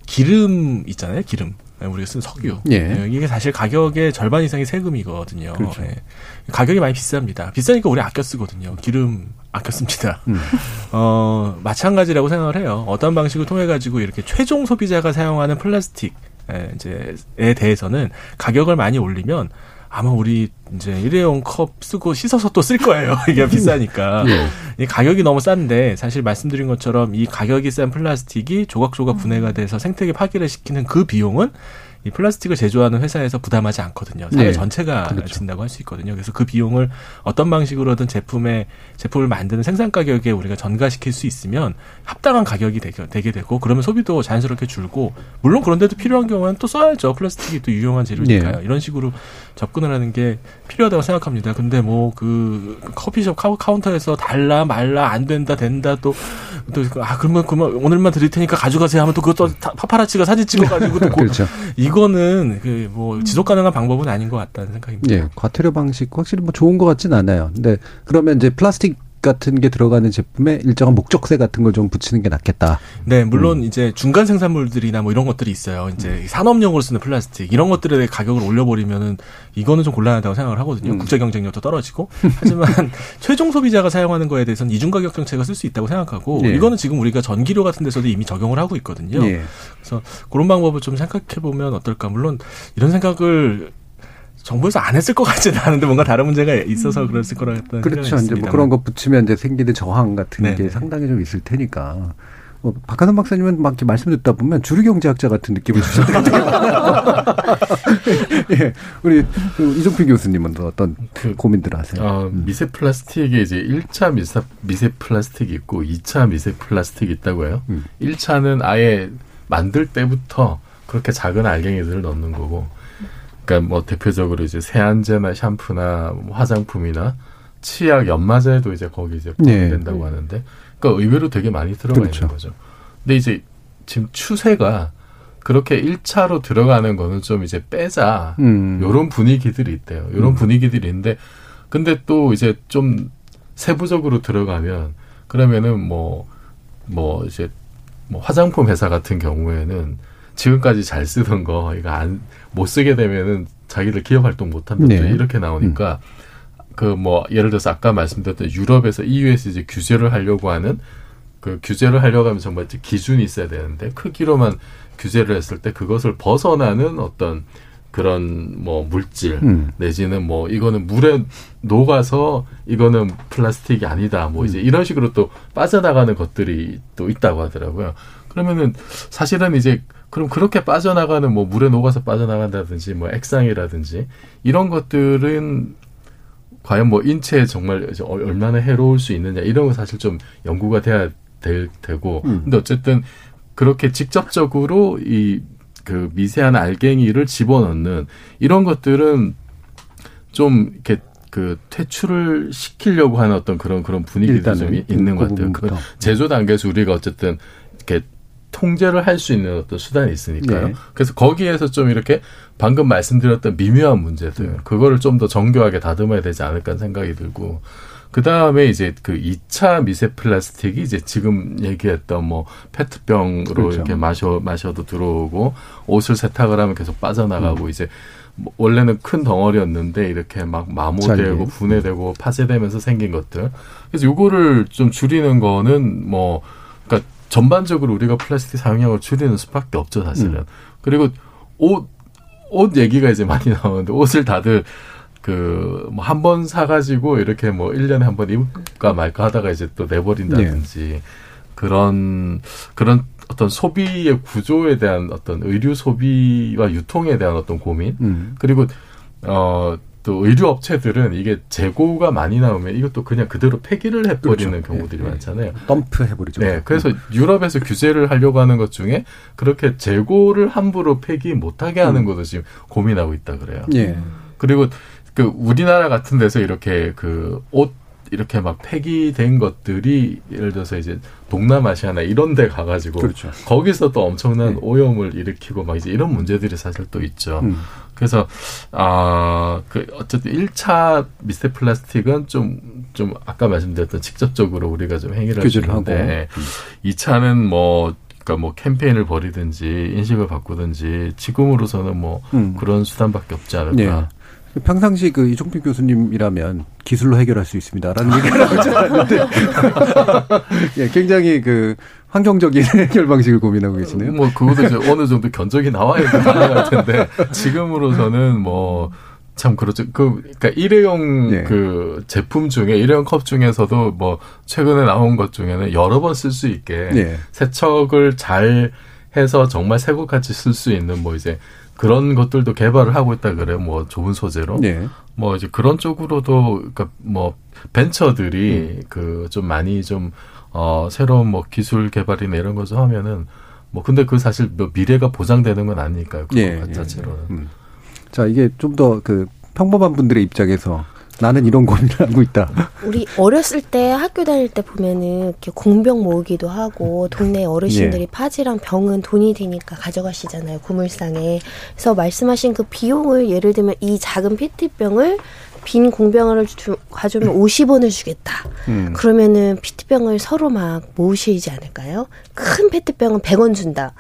기름 있잖아요, 기름. 네, 우리가 쓴 석유. 예. 네, 이게 사실 가격의 절반 이상이 세금이거든요. 그렇죠. 네. 가격이 많이 비쌉니다. 비싸니까 우리 아껴 쓰거든요. 기름 아껴 씁니다. 음. 어, 마찬가지라고 생각을 해요. 어떤 방식을 통해 가지고 이렇게 최종 소비자가 사용하는 플라스틱 에, 이제에 대해서는 가격을 많이 올리면 아마 우리 이제 일회용 컵 쓰고 씻어서 또 쓸 거예요. 이게 비싸니까. 예. 이 가격이 너무 싼데 사실 말씀드린 것처럼 이 가격이 싼 플라스틱이 조각조각 분해가 돼서 생태계 파괴를 시키는 그 비용은 이 플라스틱을 제조하는 회사에서 부담하지 않거든요. 사회 네. 전체가 그렇죠. 진다고 할 수 있거든요. 그래서 그 비용을 어떤 방식으로든 제품의 제품을 만드는 생산 가격에 우리가 전가시킬 수 있으면 합당한 가격이 되게, 되게 되고 그러면 소비도 자연스럽게 줄고 물론 그런데도 필요한 경우는 또 써야죠. 플라스틱이 또 유용한 재료니까요. 네. 이런 식으로 접근을 하는 게 필요하다고 생각합니다. 근데 뭐 그 커피숍 카운터에서 달라 말라 안 된다 된다 또 또 아 그러면 그러면 오늘만 드릴 테니까 가져가세요 하면 또 그것도 다- 파파라치가 사진 찍어가지고 또 고- 그렇죠. 이거 는 그 뭐 지속 가능한 방법은 아닌 것 같다는 생각입니다. 예, 과태료 방식 확실히 뭐 좋은 것 같진 않아요. 근데 그러면 이제 플라스틱 같은 게 들어가는 제품에 일정한 목적세 같은 걸 좀 붙이는 게 낫겠다. 네, 음. 물론 이제 중간 생산물들이나 뭐 이런 것들이 있어요. 이제 산업용으로 쓰는 플라스틱 이런 것들에 대해 가격을 올려버리면은 이거는 좀 곤란하다고 생각을 하거든요. 음. 국제 경쟁력도 떨어지고 하지만 최종 소비자가 사용하는 거에 대해서는 이중 가격 정책을 쓸 수 있다고 생각하고 예. 이거는 지금 우리가 전기료 같은 데서도 이미 적용을 하고 있거든요. 예. 그래서 그런 방법을 좀 생각해 보면 어떨까. 물론 이런 생각을 정부에서 안 했을 것 같지는 않은데 뭔가 다른 문제가 있어서 그랬을 거라는 생각이 그렇죠. 이제 뭐. 그런 거 붙이면 이제 생기는 저항 같은 네, 게 네. 상당히 좀 있을 테니까. 뭐 박하선 박사님은 막 이렇게 말씀 듣다 보면 주류 경제학자 같은 느낌을 것 같아요. 예, 우리 그 이종필 교수님은 또 어떤 고민들 하세요? 어, 미세 플라스틱이 이제 1차 미세, 미세 플라스틱이 있고 2차 미세 플라스틱이 있다고 해요. 음. 1차는 아예 만들 때부터 그렇게 작은 알갱이들을 넣는 거고, 그러니까 뭐 대표적으로 이제 세안제나 샴푸나 뭐 화장품이나 치약, 연마제도 이제 거기 이제 네. 포함된다고 하는데, 그러니까 의외로 되게 많이 들어가 그렇죠. 있는 거죠. 근데 이제 지금 추세가 그렇게 1차로 들어가는 거는 좀 이제 빼자. 음. 요런 분위기들이 있대요. 요런 음. 분위기들이 있는데 근데 또 이제 좀 세부적으로 들어가면 그러면은 뭐 뭐 이제 뭐 화장품 회사 같은 경우에는 지금까지 잘 쓰던 거 이거 안 못 쓰게 되면은 자기들 기업 활동 못 한다 네. 이렇게 나오니까 그뭐 예를 들어서 아까 말씀드렸던 유럽에서 EU에서 이제 규제를 하려고 하는 그 규제를 하려고 하면 정말 이제 기준이 있어야 되는데 크기로만 규제를 했을 때 그것을 벗어나는 어떤 그런 뭐 물질 음. 내지는 뭐 이거는 물에 녹아서 이거는 플라스틱이 아니다 뭐 이제 이런 식으로 또 빠져나가는 것들이 또 있다고 하더라고요. 그러면은 사실은 이제 그럼 그렇게 빠져나가는 뭐 물에 녹아서 빠져나간다든지 뭐 액상이라든지 이런 것들은 과연 뭐 인체에 정말 얼- 얼마나 해로울 수 있느냐 이런 거 사실 좀 연구가 돼야 될 테고 음. 근데 어쨌든 그렇게 직접적으로 이 그 미세한 알갱이를 집어넣는 이런 것들은 좀 이렇게 그 퇴출을 시키려고 하는 어떤 그런 그런 분위기도 좀 있는 그것 같아요. 그 제조 단계에서 우리가 어쨌든 이렇게 통제를 할 수 있는 어떤 수단이 있으니까요. 네. 그래서 거기에서 좀 이렇게 방금 말씀드렸던 미묘한 문제들 음. 그거를 좀 더 정교하게 다듬어야 되지 않을까 생각이 들고 그 다음에 이제 그 2차 미세 플라스틱이 이제 지금 얘기했던 뭐 페트병으로 그렇죠. 이렇게 마셔 마셔도 들어오고 옷을 세탁을 하면 계속 빠져나가고 음. 이제 뭐 원래는 큰 덩어리였는데 이렇게 막 마모되고. 분해되고 파쇄되면서 생긴 것들. 그래서 요거를 좀 줄이는 거는 뭐 그러니까 전반적으로 우리가 플라스틱 사용량을 줄이는 수밖에 없죠 사실은. 음. 그리고 옷 옷 얘기가 이제 많이 나오는데 옷을 다들 그 뭐 한 번 사가지고 이렇게 뭐 1년에 한 번 입을까 말까 하다가 이제 또 내버린다든지 네. 그런 그런 어떤 소비의 구조에 대한 어떤 의류 소비와 유통에 대한 어떤 고민 음. 그리고 어. 또 의류 업체들은 이게 재고가 많이 나오면 이것도 그냥 그대로 폐기를 해버리는 그렇죠. 경우들이 예, 예. 많잖아요. 덤프 해버리죠. 네, 그래서 유럽에서 규제를 하려고 하는 것 중에 그렇게 재고를 함부로 폐기 못하게 하는 음. 것도 지금 고민하고 있다 그래요. 예. 그리고 그 우리나라 같은 데서 이렇게 그 옷 이렇게 막 폐기된 것들이 예를 들어서 이제 동남아시아나 이런 데 가가지고 그렇죠. 거기서 또 엄청난 오염을 일으키고 막 이제 이런 문제들이 사실 또 있죠. 음. 그래서 아 그 어쨌든 1차 미세 플라스틱은 좀 좀 아까 말씀드렸던 직접적으로 우리가 좀 행위를 규제를 하는데 하고. 2차는 뭐 그러니까 뭐 캠페인을 벌이든지 인식을 바꾸든지 지금으로서는 뭐 음. 그런 수단밖에 없지 않을까. 네. 평상시 그 이종필 교수님이라면 기술로 해결할 수 있습니다라는 얘기를 나오지 않았는데 예, 굉장히 그 환경적인 해결 방식을 고민하고 계시네요. 뭐 그것도 이제 어느 정도 견적이 나와야 가능할 텐데 지금으로서는 뭐 참 그렇죠. 그 그러니까 일회용 예. 그 제품 중에 일회용 컵 중에서도 뭐 최근에 나온 것 중에는 여러 번 쓸 수 있게 예. 세척을 잘 해서 정말 새것 같이 쓸 수 있는 뭐 이제 그런 것들도 개발을 하고 있다 그래요. 뭐 좋은 소재로. 예. 뭐 이제 그런 쪽으로도 그러니까 뭐 벤처들이 음. 그좀 많이 좀 어 새로운 뭐 기술 개발이나 이런 거 좀 하면은 뭐 근데 그 사실 뭐 미래가 보장되는 건 아니니까요. 예, 예. 자체로는. 음. 자, 이게 좀 더 그 평범한 분들의 입장에서 나는 이런 고민을 하고 있다. 우리 어렸을 때 학교 다닐 때 보면은 이렇게 공병 모으기도 하고 동네 어르신들이 예. 파지랑 병은 돈이 되니까 가져가시잖아요 구물상에. 그래서 말씀하신 그 비용을 예를 들면 이 작은 페트병을 빈 공병을 주, 가져오면 50원을 주겠다. 음. 그러면은 페트병을 서로 막 모으시지 않을까요? 큰 페트병은 100원 준다.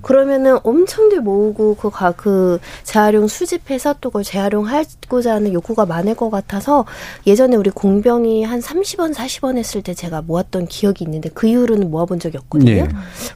그러면은 엄청들 모으고 그, 가, 그 재활용 수집해서 또 그걸 재활용하고자 하는 욕구가 많을 것 같아서 예전에 우리 공병이 한 30원, 40원 했을 때 제가 모았던 기억이 있는데 그 이후로는 모아본 적이 없거든요. 예.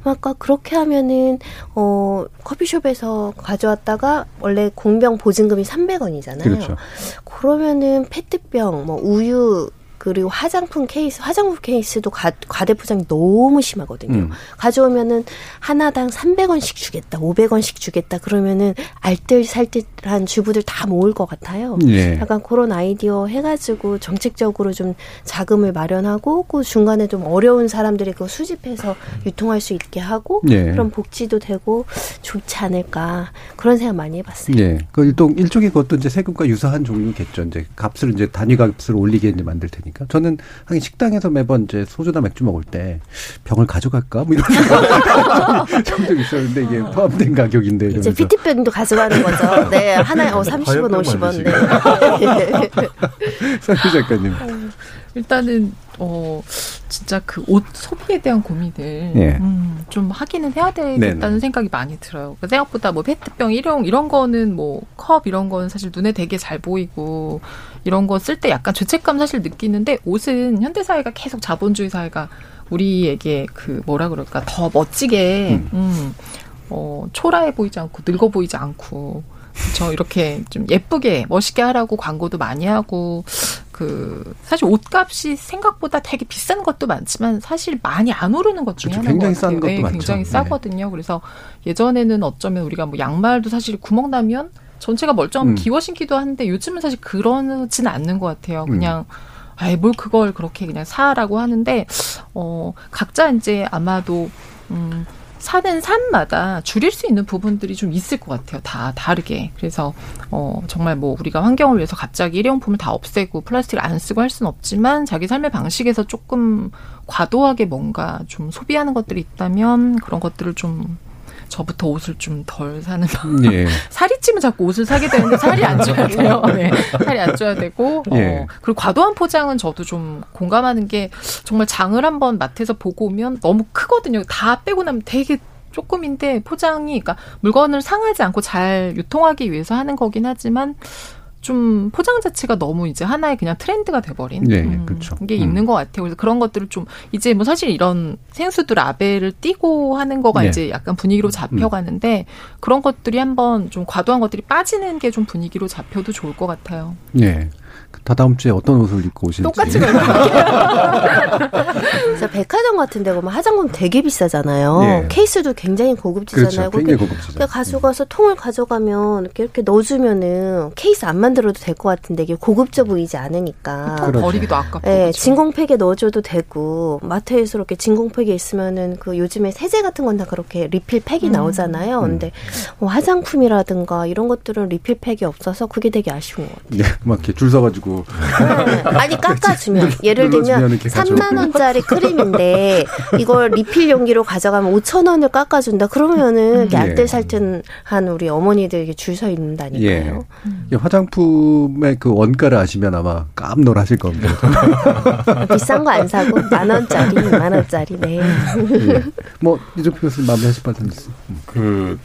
아까 그렇게 하면은 어 커피숍에서 가져왔다가 원래 공병 보증금이 300원이잖아요. 그렇죠. 그러면은 페트병, 뭐 우유 그리고 화장품 케이스, 화장품 케이스도 가, 과대포장이 너무 심하거든요. 음. 가져오면은 하나당 300원씩 주겠다, 500원씩 주겠다. 그러면은 알뜰살뜰한 주부들 다 모을 것 같아요. 예. 약간 그런 아이디어 해가지고 정책적으로 좀 자금을 마련하고 그 중간에 좀 어려운 사람들이 그거 수집해서 유통할 수 있게 하고 예. 그런 복지도 되고 좋지 않을까 그런 생각 많이 해봤어요. 예. 그 일종 일종의 것도 이제 세금과 유사한 종류겠죠. 이제 값을 이제 단위 값을 올리게 이제 만들 테니까. 저는 하긴 식당에서 매번 이제 소주나 맥주 먹을 때 병을 가져갈까 뭐 이런 생각이 있었는데 이게 포함된 가격인데 이제. 피트병도 가져가는 거죠. 네, 하나에 어 30원, 50원. 네. 서 작가님. 일단은 어 진짜 그 옷 소비에 대한 고민을 예. 음, 좀 하기는 해야 되겠다는 네네. 생각이 많이 들어요. 그 생각보다 뭐 페트병 일용 이런 거는 뭐 컵 이런 건 사실 눈에 되게 잘 보이고 이런 거 쓸 때 약간 죄책감 사실 느끼는데 옷은 현대 사회가 계속 자본주의 사회가 우리에게 그 뭐라 그럴까 더 멋지게 음. 어, 초라해 보이지 않고 늙어 보이지 않고 그렇죠 이렇게 좀 예쁘게 멋있게 하라고 광고도 많이 하고 그 사실 옷값이 생각보다 되게 비싼 것도 많지만 사실 많이 안 오르는 것 중에 그렇죠. 굉장히 것 같아요. 싼 것도 네, 많죠. 굉장히 네. 싸거든요. 그래서 예전에는 어쩌면 우리가 뭐 양말도 사실 구멍 나면 전체가 멀쩡하면 음. 기워 신기도 하는데 요즘은 사실 그러지는 않는 것 같아요. 음. 그냥 아이 뭘 그걸 그렇게 그냥 사라고 하는데 어 각자 이제 아마도 음 사는 산마다 줄일 수 있는 부분들이 좀 있을 것 같아요. 다 다르게. 그래서 어 정말 뭐 우리가 환경을 위해서 갑자기 일회용품을 다 없애고 플라스틱을 안 쓰고 할 수는 없지만 자기 삶의 방식에서 조금 과도하게 뭔가 좀 소비하는 것들이 있다면 그런 것들을 좀 저부터 옷을 좀 덜 사는 방. 예. 살이 찌면 자꾸 옷을 사게 되는데 살이 안 쪄야 돼요. 네. 살이 안 쪄야 되고 어, 예. 그리고 과도한 포장은 저도 좀 공감하는 게 정말 장을 한번 마트에서 보고 오면 너무 크거든요. 다 빼고 나면 되게 조금인데 포장이 그러니까 물건을 상하지 않고 잘 유통하기 위해서 하는 거긴 하지만 좀 포장 자체가 너무 이제 하나의 그냥 트렌드가 돼버린 네, 음, 그렇죠. 게 음. 있는 것 같아요. 그래서 그런 것들을 좀 이제 뭐 사실 이런 생수도 라벨을 띄고 하는 거가 네. 이제 약간 분위기로 잡혀가는데 그런 것들이 한번 좀 과도한 것들이 빠지는 게 좀 분위기로 잡혀도 좋을 것 같아요. 예. 다 다음 주에 어떤 옷을 입고 오실지. 똑같이 그래서 백화점 같은 데 보면 화장품 되게 비싸잖아요. 예. 케이스도 굉장히 고급지잖아요. 그렇죠. 굉장히 고급지죠. 그러니까 가져가서 통을 가져가면 이렇게, 이렇게 넣어주면은 케이스 안 만들어도 될 것 같은데 이게 고급져 보이지 않으니까. 통 버리기도 아깝고. 네, 그렇죠. 진공팩에 넣어줘도 되고 마트에서 이렇게 진공팩에 있으면은 그 요즘에 세제 같은 건 다 그렇게 리필 팩이 음. 나오잖아요. 근데 뭐 화장품이라든가 이런 것들은 리필 팩이 없어서 그게 되게 아쉬운 것 같아요. 예, 막 이렇게 줄 서가지고. 아니 깎아주면 예를 들면 눌러주면 이렇게 가져오고. 3만 원짜리 크림인데 이걸 리필 용기로 가져가면 5천 원을 깎아준다. 그러면은 이렇게 예. 알뜰살뜰한 우리 어머니들 이렇게 줄 서 있는다니까요. 예. 이 화장품의 그 원가를 아시면 아마 깜놀하실 겁니다. 비싼 거 안 사고 만 원짜리, 만 원짜리. 네. 예. 뭐 이종표 교수님 마무리하실 말씀 있어요? 그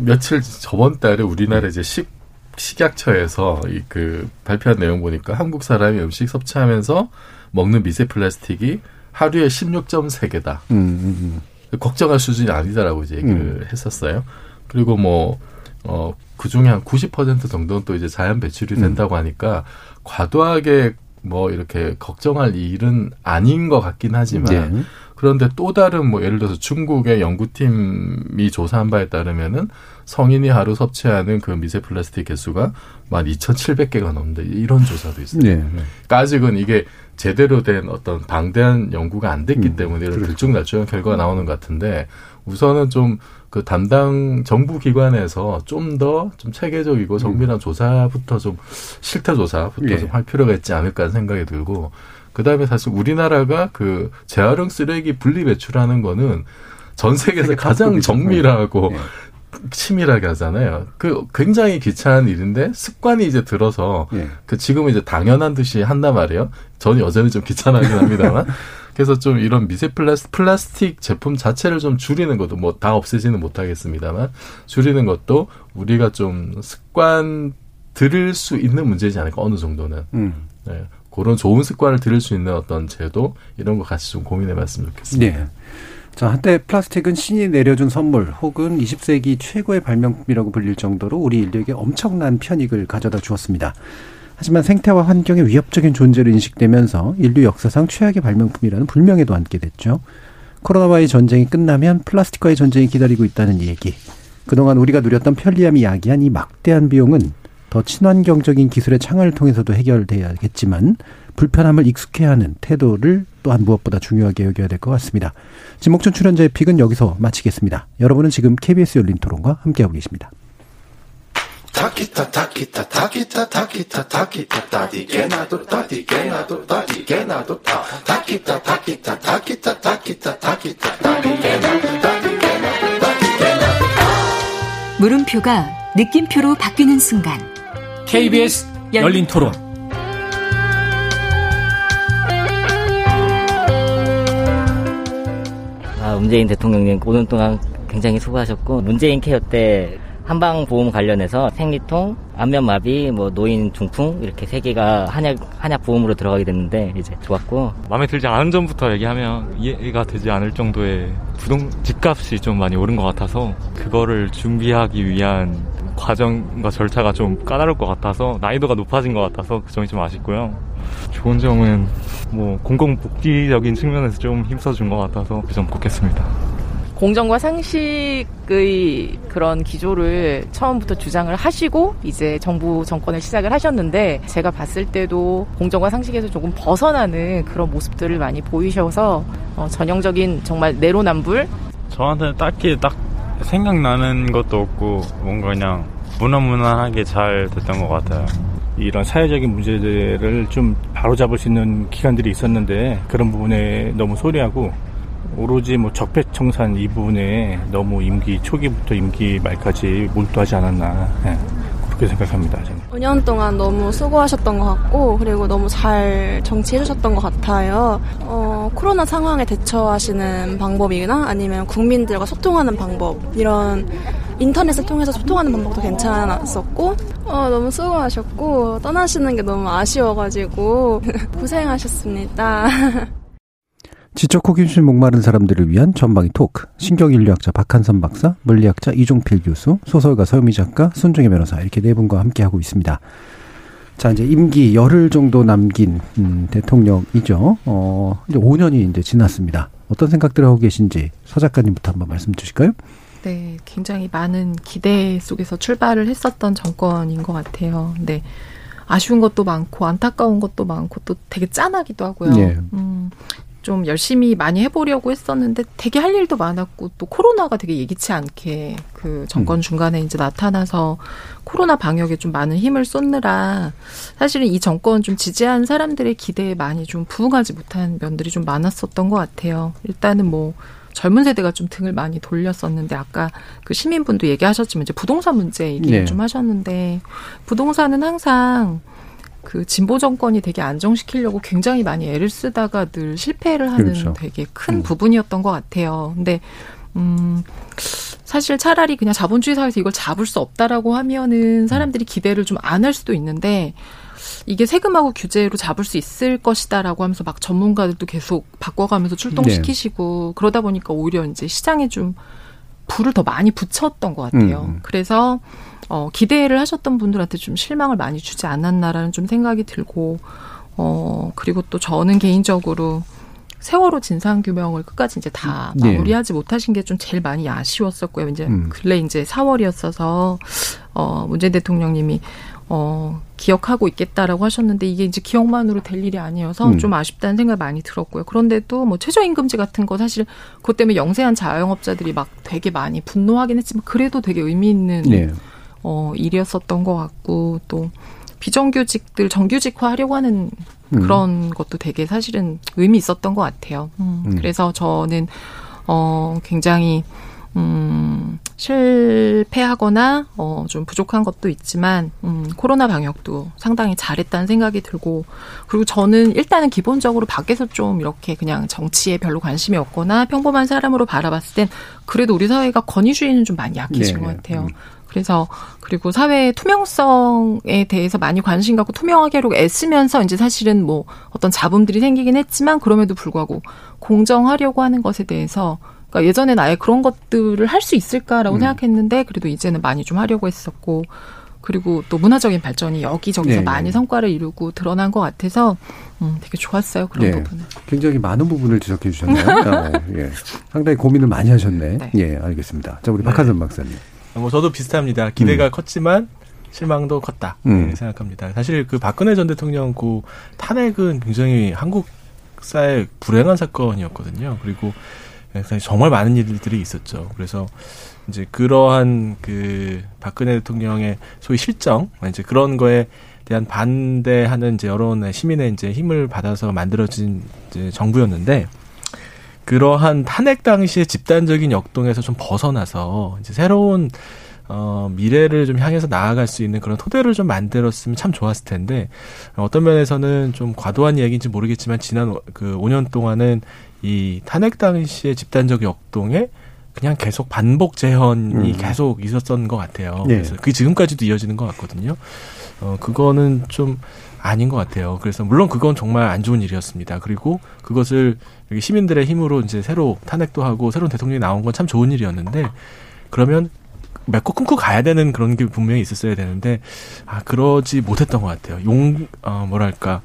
며칠 저번 달에 우리나라 이제 식 식약처에서 이 그 발표한 내용 보니까 한국 사람이 음식 섭취하면서 먹는 미세 플라스틱이 하루에 16.3개다. 음, 음, 걱정할 수준이 아니다라고 이제 얘기를 했었어요. 그리고 뭐, 어, 그 중에 한 90% 정도는 또 이제 자연 배출이 된다고 하니까 과도하게 뭐 이렇게 걱정할 일은 아닌 것 같긴 하지만 네. 그런데 또 다른 뭐 예를 들어서 중국의 연구팀이 조사한 바에 따르면은 성인이 하루 섭취하는 그 미세 플라스틱 개수가 12,700개가 넘는데 이런 조사도 있어요. 네. 그러니까 아직은 이게 제대로 된 어떤 방대한 연구가 안 됐기 때문에 이런 들쭉날쭉한 결과가 나오는 것 같은데 우선은 좀 그 담당 정부 기관에서 좀 더좀 체계적이고 정밀한 조사부터 좀 실태 조사부터 예. 좀 할 필요가 있지 않을까 하는 생각이 들고 그다음에 사실 우리나라가 그 재활용 쓰레기 분리 배출하는 거는 전 세계에서 가장 탑급이죠. 정밀하고 예. 치밀하게 하잖아요. 그 굉장히 귀찮은 일인데 습관이 이제 들어서 예. 그 지금은 이제 당연한 듯이 한단 말이에요. 저는 여전히 좀 귀찮아하긴 합니다만. 그래서 좀 이런 미세 플라스, 플라스틱 제품 자체를 좀 줄이는 것도 뭐 다 없애지는 못하겠습니다만 줄이는 것도 우리가 좀 습관 들일 수 있는 문제지 않을까 어느 정도는. 음. 네. 그런 좋은 습관을 들일 수 있는 어떤 제도 이런 거 같이 좀 고민해 봤으면 좋겠습니다. 네. 자, 한때 플라스틱은 신이 내려준 선물 혹은 20세기 최고의 발명품이라고 불릴 정도로 우리 인류에게 엄청난 편익을 가져다 주었습니다. 하지만 생태와 환경에 위협적인 존재로 인식되면서 인류 역사상 최악의 발명품이라는 불명예도 안게 됐죠. 코로나와의 전쟁이 끝나면 플라스틱과의 전쟁이 기다리고 있다는 얘기. 그동안 우리가 누렸던 편리함이 야기한 이 막대한 비용은 더 친환경적인 기술의 창안을 통해서도 해결돼야겠지만 불편함을 익숙해야 하는 태도를 또한 무엇보다 중요하게 여겨야 될 것 같습니다. 진목준 출연자의 픽은 여기서 마치겠습니다. 여러분은 지금 KBS 열린 토론과 함께하고 계십니다. 물음표가 느낌표로 바뀌는 순간 KBS 열린 토론. 아, 문재인 대통령님 오늘 동안 굉장히 수고하셨고 문재인 케어 때 한방 보험 관련해서 생리통, 안면마비, 뭐 노인 중풍 이렇게 세 개가 한약 한약 보험으로 들어가게 됐는데 이제 좋았고 마음에 들지 않은 점부터 얘기하면 이해가 되지 않을 정도의 부동 집값이 좀 많이 오른 것 같아서 그거를 준비하기 위한 과정과 절차가 좀 까다로울 것 같아서 난이도가 높아진 것 같아서 그 점이 좀 아쉽고요. 좋은 점은 뭐 공공복지적인 측면에서 좀 힘써준 것 같아서 그 점 꼽겠습니다. 공정과 상식의 그런 기조를 처음부터 주장을 하시고 이제 정부 정권을 시작을 하셨는데 제가 봤을 때도 공정과 상식에서 조금 벗어나는 그런 모습들을 많이 보이셔서 어, 전형적인 정말 내로남불 저한테는 딱히 딱 생각나는 것도 없고 뭔가 그냥 무난무난하게 잘 됐던 것 같아요. 이런 사회적인 문제들을 좀 바로잡을 수 있는 기관들이 있었는데 그런 부분에 너무 소리하고 오로지 뭐 적폐청산 이 부분에 너무 임기 초기부터 임기 말까지 몰두하지 않았나 예, 그렇게 생각합니다. 저는. 5년 동안 너무 수고하셨던 것 같고 그리고 너무 잘 정치해 주셨던 것 같아요. 어, 코로나 상황에 대처하시는 방법이나 아니면 국민들과 소통하는 방법 이런 인터넷을 통해서 소통하는 방법도 괜찮았었고 어, 너무 수고하셨고 떠나시는 게 너무 아쉬워가지고 고생하셨습니다. 지적 호기심 목마른 사람들을 위한 전방위 토크. 신경인류학자 박한선 박사, 물리학자 이종필 교수, 소설가 서유미 작가, 손정혜 변호사 이렇게 네 분과 함께 하고 있습니다. 자, 이제 임기 열흘 정도 남긴 음, 대통령이죠. 어, 이제 5년이 이제 지났습니다. 어떤 생각들을 하고 계신지 서 작가님부터 한번 말씀 주실까요? 네, 굉장히 많은 기대 속에서 출발을 했었던 정권인 것 같아요. 근데 아쉬운 것도 많고 안타까운 것도 많고 또 되게 짠하기도 하고요. 네. 음, 좀 열심히 많이 해보려고 했었는데 되게 할 일도 많았고 또 코로나가 되게 예기치 않게 그 정권 중간에 이제 나타나서 코로나 방역에 좀 많은 힘을 쏟느라 사실은 이 정권 좀 지지한 사람들의 기대에 많이 좀 부응하지 못한 면들이 좀 많았었던 것 같아요. 일단은 뭐 젊은 세대가 좀 등을 많이 돌렸었는데 아까 그 시민분도 얘기하셨지만 이제 부동산 문제 얘기를 네. 좀 하셨는데 부동산은 항상 그 진보 정권이 되게 안정시키려고 굉장히 많이 애를 쓰다가 늘 실패를 하는 그렇죠. 되게 큰 부분이었던 것 같아요. 근데 음 사실 차라리 그냥 자본주의 사회에서 이걸 잡을 수 없다라고 하면은 사람들이 기대를 좀 안 할 수도 있는데 이게 세금하고 규제로 잡을 수 있을 것이다라고 하면서 막 전문가들도 계속 바꿔가면서 출동시키시고 그러다 보니까 오히려 이제 시장에 좀 불을 더 많이 붙였던 것 같아요. 음. 그래서 어, 기대를 하셨던 분들한테 좀 실망을 많이 주지 않았나라는 좀 생각이 들고 어, 그리고 또 저는 개인적으로 세월호 진상 규명을 끝까지 이제 다 네. 마무리하지 못하신 게 좀 제일 많이 아쉬웠었고요. 이제 음. 근래 이제 4월이었어서 어 문재인 대통령님이 어 기억하고 있겠다라고 하셨는데 이게 이제 기억만으로 될 일이 아니어서 음. 좀 아쉽다는 생각이 많이 들었고요. 그런데도 뭐 최저임금제 같은 거 사실 그것 때문에 영세한 자영업자들이 막 되게 많이 분노하긴 했지만 그래도 되게 의미 있는 네. 어, 일이었었던 것 같고 또 비정규직들 정규직화 하려고 하는 음. 그런 것도 되게 사실은 의미 있었던 것 같아요. 음, 음. 그래서 저는 어, 굉장히 음, 실패하거나 어, 좀 부족한 것도 있지만 음, 코로나 방역도 상당히 잘했다는 생각이 들고 그리고 저는 일단은 기본적으로 밖에서 좀 이렇게 그냥 정치에 별로 관심이 없거나 평범한 사람으로 바라봤을 땐 그래도 우리 사회가 권위주의는 좀 많이 약해진 네, 것 네. 같아요. 그래서 그리고 사회의 투명성에 대해서 많이 관심 갖고 투명하게 하려고 애쓰면서 이제 사실은 뭐 어떤 잡음들이 생기긴 했지만 그럼에도 불구하고 공정하려고 하는 것에 대해서 그러니까 예전엔 아예 그런 것들을 할 수 있을까라고 음. 생각했는데 그래도 이제는 많이 좀 하려고 했었고 그리고 또 문화적인 발전이 여기저기서 네, 많이 네. 성과를 이루고 드러난 것 같아서 음, 되게 좋았어요 그런 네. 부분은. 굉장히 많은 부분을 지적해 주셨네요. 어, 예. 상당히 고민을 많이 하셨네. 예, 알겠습니다. 자, 우리 박한선 박사님. 뭐 저도 비슷합니다. 기대가 컸지만 실망도 컸다 음. 네, 생각합니다. 사실 그 박근혜 전 대통령 그 탄핵은 굉장히 한국 사회 불행한 사건이었거든요. 그리고 굉장히 정말 많은 일들이 있었죠. 그래서 이제 그러한 그 박근혜 대통령의 소위 실정 이제 그런 거에 대한 반대하는 이제 여론의 시민의 이제 힘을 받아서 만들어진 이제 정부였는데 그러한 탄핵 당시의 집단적인 역동에서 좀 벗어나서 이제 새로운 어, 미래를 좀 향해서 나아갈 수 있는 그런 토대를 좀 만들었으면 참 좋았을 텐데 어떤 면에서는 좀 과도한 얘기인지 모르겠지만 지난 오- 그 5년 동안은 이 탄핵 당시의 집단적 역동에 그냥 계속 반복 재현이 음. 계속 있었던 것 같아요. 네. 그래서 그게 지금까지도 이어지는 것 같거든요. 어, 그거는 좀 아닌 것 같아요. 그래서 물론 그건 정말 안 좋은 일이었습니다. 그리고 그것을 여기 시민들의 힘으로 이제 새로 탄핵도 하고 새로운 대통령이 나온 건 참 좋은 일이었는데 그러면 맺고 끊고 가야 되는 그런 게 분명히 있었어야 되는데 아 그러지 못했던 것 같아요. 용 어, 뭐랄까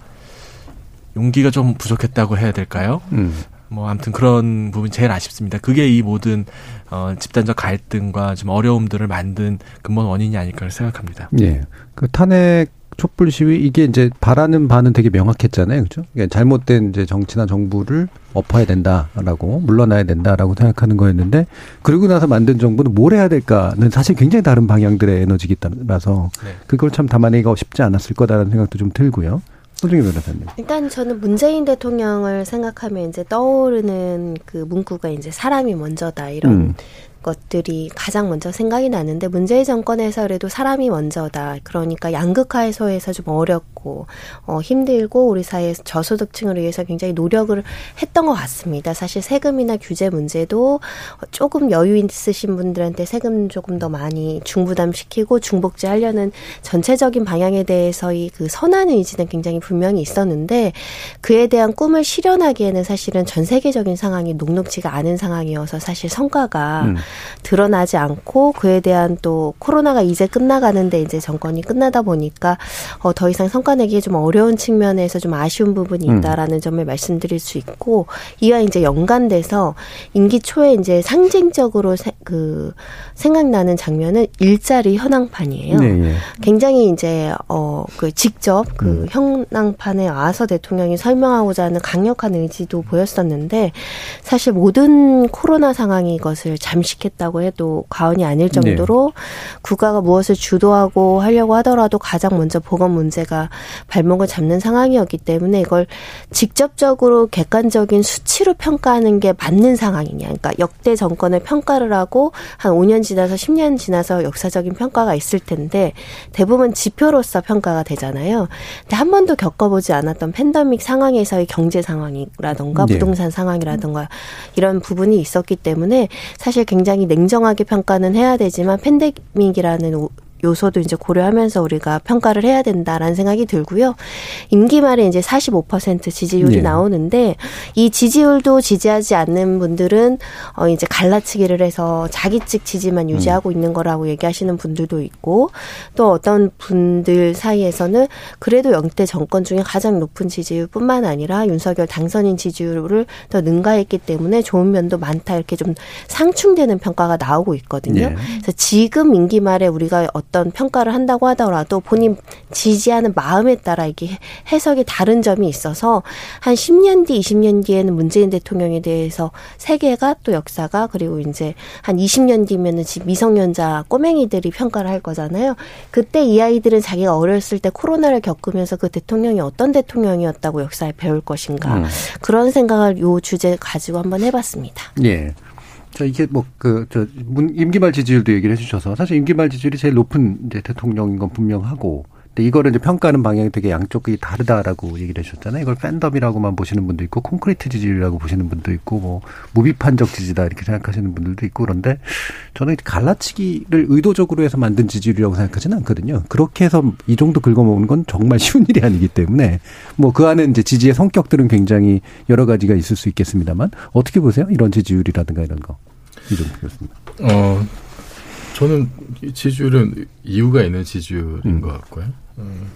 용기가 좀 부족했다고 해야 될까요? 음. 뭐 아무튼 그런 부분이 제일 아쉽습니다. 그게 이 모든 어, 집단적 갈등과 좀 어려움들을 만든 근본 원인이 아닐까 생각합니다. 예. 그 탄핵 촛불 시위 이게 이제 바라는 바는 되게 명확했잖아요. 그죠? 그러니까 잘못된 이제 정치나 정부를 엎어야 된다라고 물러나야 된다라고 생각하는 거였는데 그러고 나서 만든 정부는 뭘 해야 될까는 사실 굉장히 다른 방향들의 에너지기 따라서 네. 그걸 참 담아내기가 쉽지 않았을 거다라는 생각도 좀 들고요. 손중희 변호사님. 일단 저는 문재인 대통령을 생각하면 이제 떠오르는 그 문구가 이제 사람이 먼저다 이런 음. 것들이 가장 먼저 생각이 나는데 문재인 정권에서 그래도 사람이 먼저다. 그러니까 양극화 해소에서 좀 어렵고 어, 힘들고 우리 사회 저소득층을 위해서 굉장히 노력을 했던 것 같습니다. 사실 세금이나 규제 문제도 조금 여유 있으신 분들한테 세금 조금 더 많이 중부담시키고 중복제 하려는 전체적인 방향에 대해서의 그 선한 의지는 굉장히 분명히 있었는데 그에 대한 꿈을 실현하기에는 사실은 전 세계적인 상황이 녹록지가 않은 상황이어서 사실 성과가 음. 드러나지 않고 그에 대한 또 코로나가 이제 끝나가는데 이제 정권이 끝나다 보니까 어, 더 이상 성과 내기 좀 어려운 측면에서 좀 아쉬운 부분이 음. 있다라는 음. 점을 말씀드릴 수 있고 이와 이제 연관돼서 임기 초에 이제 상징적으로 세, 그 생각나는 장면은 일자리 현황판이에요. 네, 네. 굉장히 이제 어 그 직접 그 음. 현황판에 와서 대통령이 설명하고자 하는 강력한 의지도 보였었는데 사실 모든 코로나 상황이 이것을 잠 식했다고 해도 과언이 아닐 네. 정도로 네. 국가가 무엇을 주도하고 하려고 하더라도 가장 먼저 보건 문제가 발목을 잡는 상황이었기 때문에 이걸 직접적으로 객관적인 수치로 평가하는 게 맞는 상황이냐. 그러니까 역대 정권을 평가를 하고 한 5년 지나서 10년 지나서 역사적인 평가가 있을 텐데 대부분 지표로서 평가가 되잖아요. 근데 한 번도 겪어보지 않았던 팬데믹 상황에서의 경제 상황이라던가 네. 부동산 상황이라던가 이런 부분이 있었기 때문에 사실 굉장히 냉정하게 평가는 해야 되지만 팬데믹이라는 요소도 이제 고려하면서 우리가 평가를 해야 된다라는 생각이 들고요. 임기 말에 이제 45% 지지율이 네. 나오는데 이 지지율도 지지하지 않는 분들은 어 이제 갈라치기를 해서 자기 측 지지만 유지하고 음. 있는 거라고 얘기하시는 분들도 있고 또 어떤 분들 사이에서는 그래도 영대 정권 중에 가장 높은 지지율뿐만 아니라 윤석열 당선인 지지율을 더 능가했기 때문에 좋은 면도 많다 이렇게 좀 상충되는 평가가 나오고 있거든요. 네. 그래서 지금 임기 말에 우리가 어떤 어떤 평가를 한다고 하더라도 본인 지지하는 마음에 따라 이게 해석이 다른 점이 있어서 한 10년 뒤, 20년 뒤에는 문재인 대통령에 대해서 세계가 또 역사가 그리고 이제 한 20년 뒤면은 지 미성년자 꼬맹이들이 평가를 할 거잖아요. 그때 이 아이들은 자기가 어렸을 때 코로나를 겪으면서 그 대통령이 어떤 대통령이었다고 역사에 배울 것인가. 음. 그런 생각을 요 주제 가지고 한번 해봤습니다. 예. 자, 이게 뭐, 그, 저, 임기말 지지율도 얘기를 해주셔서 사실 임기말 지지율이 제일 높은 이제 대통령인 건 분명하고 근데 이거를 이제 평가하는 방향이 되게 양쪽이 다르다라고 얘기를 해주셨잖아요. 이걸 팬덤이라고만 보시는 분도 있고 콘크리트 지지율이라고 보시는 분도 있고 뭐 무비판적 지지다 이렇게 생각하시는 분들도 있고 그런데 저는 갈라치기를 의도적으로 해서 만든 지지율이라고 생각하지는 않거든요. 그렇게 해서 이 정도 긁어모으는 건 정말 쉬운 일이 아니기 때문에 뭐 그 안에 이제 지지의 성격들은 굉장히 여러 가지가 있을 수 있겠습니다만 어떻게 보세요? 이런 지지율이라든가 이런 거. 이종 교수님. 어, 저는 지지율은 이유가 있는 지지율인 음. 것 같고요. 음,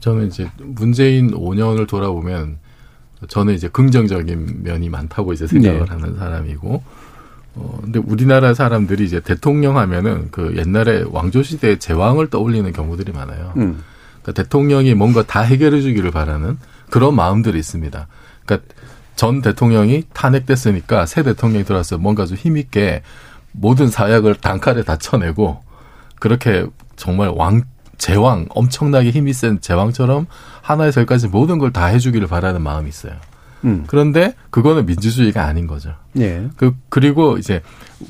저는 이제 문재인 5년을 돌아보면 저는 이제 긍정적인 면이 많다고 이제 생각을 네. 하는 사람이고, 어, 근데 우리나라 사람들이 이제 대통령 하면은 그 옛날에 왕조시대 제왕을 떠올리는 경우들이 많아요. 음. 그러니까 대통령이 뭔가 다 해결해 주기를 바라는 그런 마음들이 있습니다. 그러니까 전 대통령이 탄핵됐으니까 새 대통령이 들어와서 뭔가 좀 힘있게 모든 사약을 단칼에 다 쳐내고 그렇게 정말 왕 제왕 엄청나게 힘이 센 제왕처럼 하나에서 열까지 모든 걸 다 해주기를 바라는 마음이 있어요. 음. 그런데 그거는 민주주의가 아닌 거죠. 예. 그 그리고 이제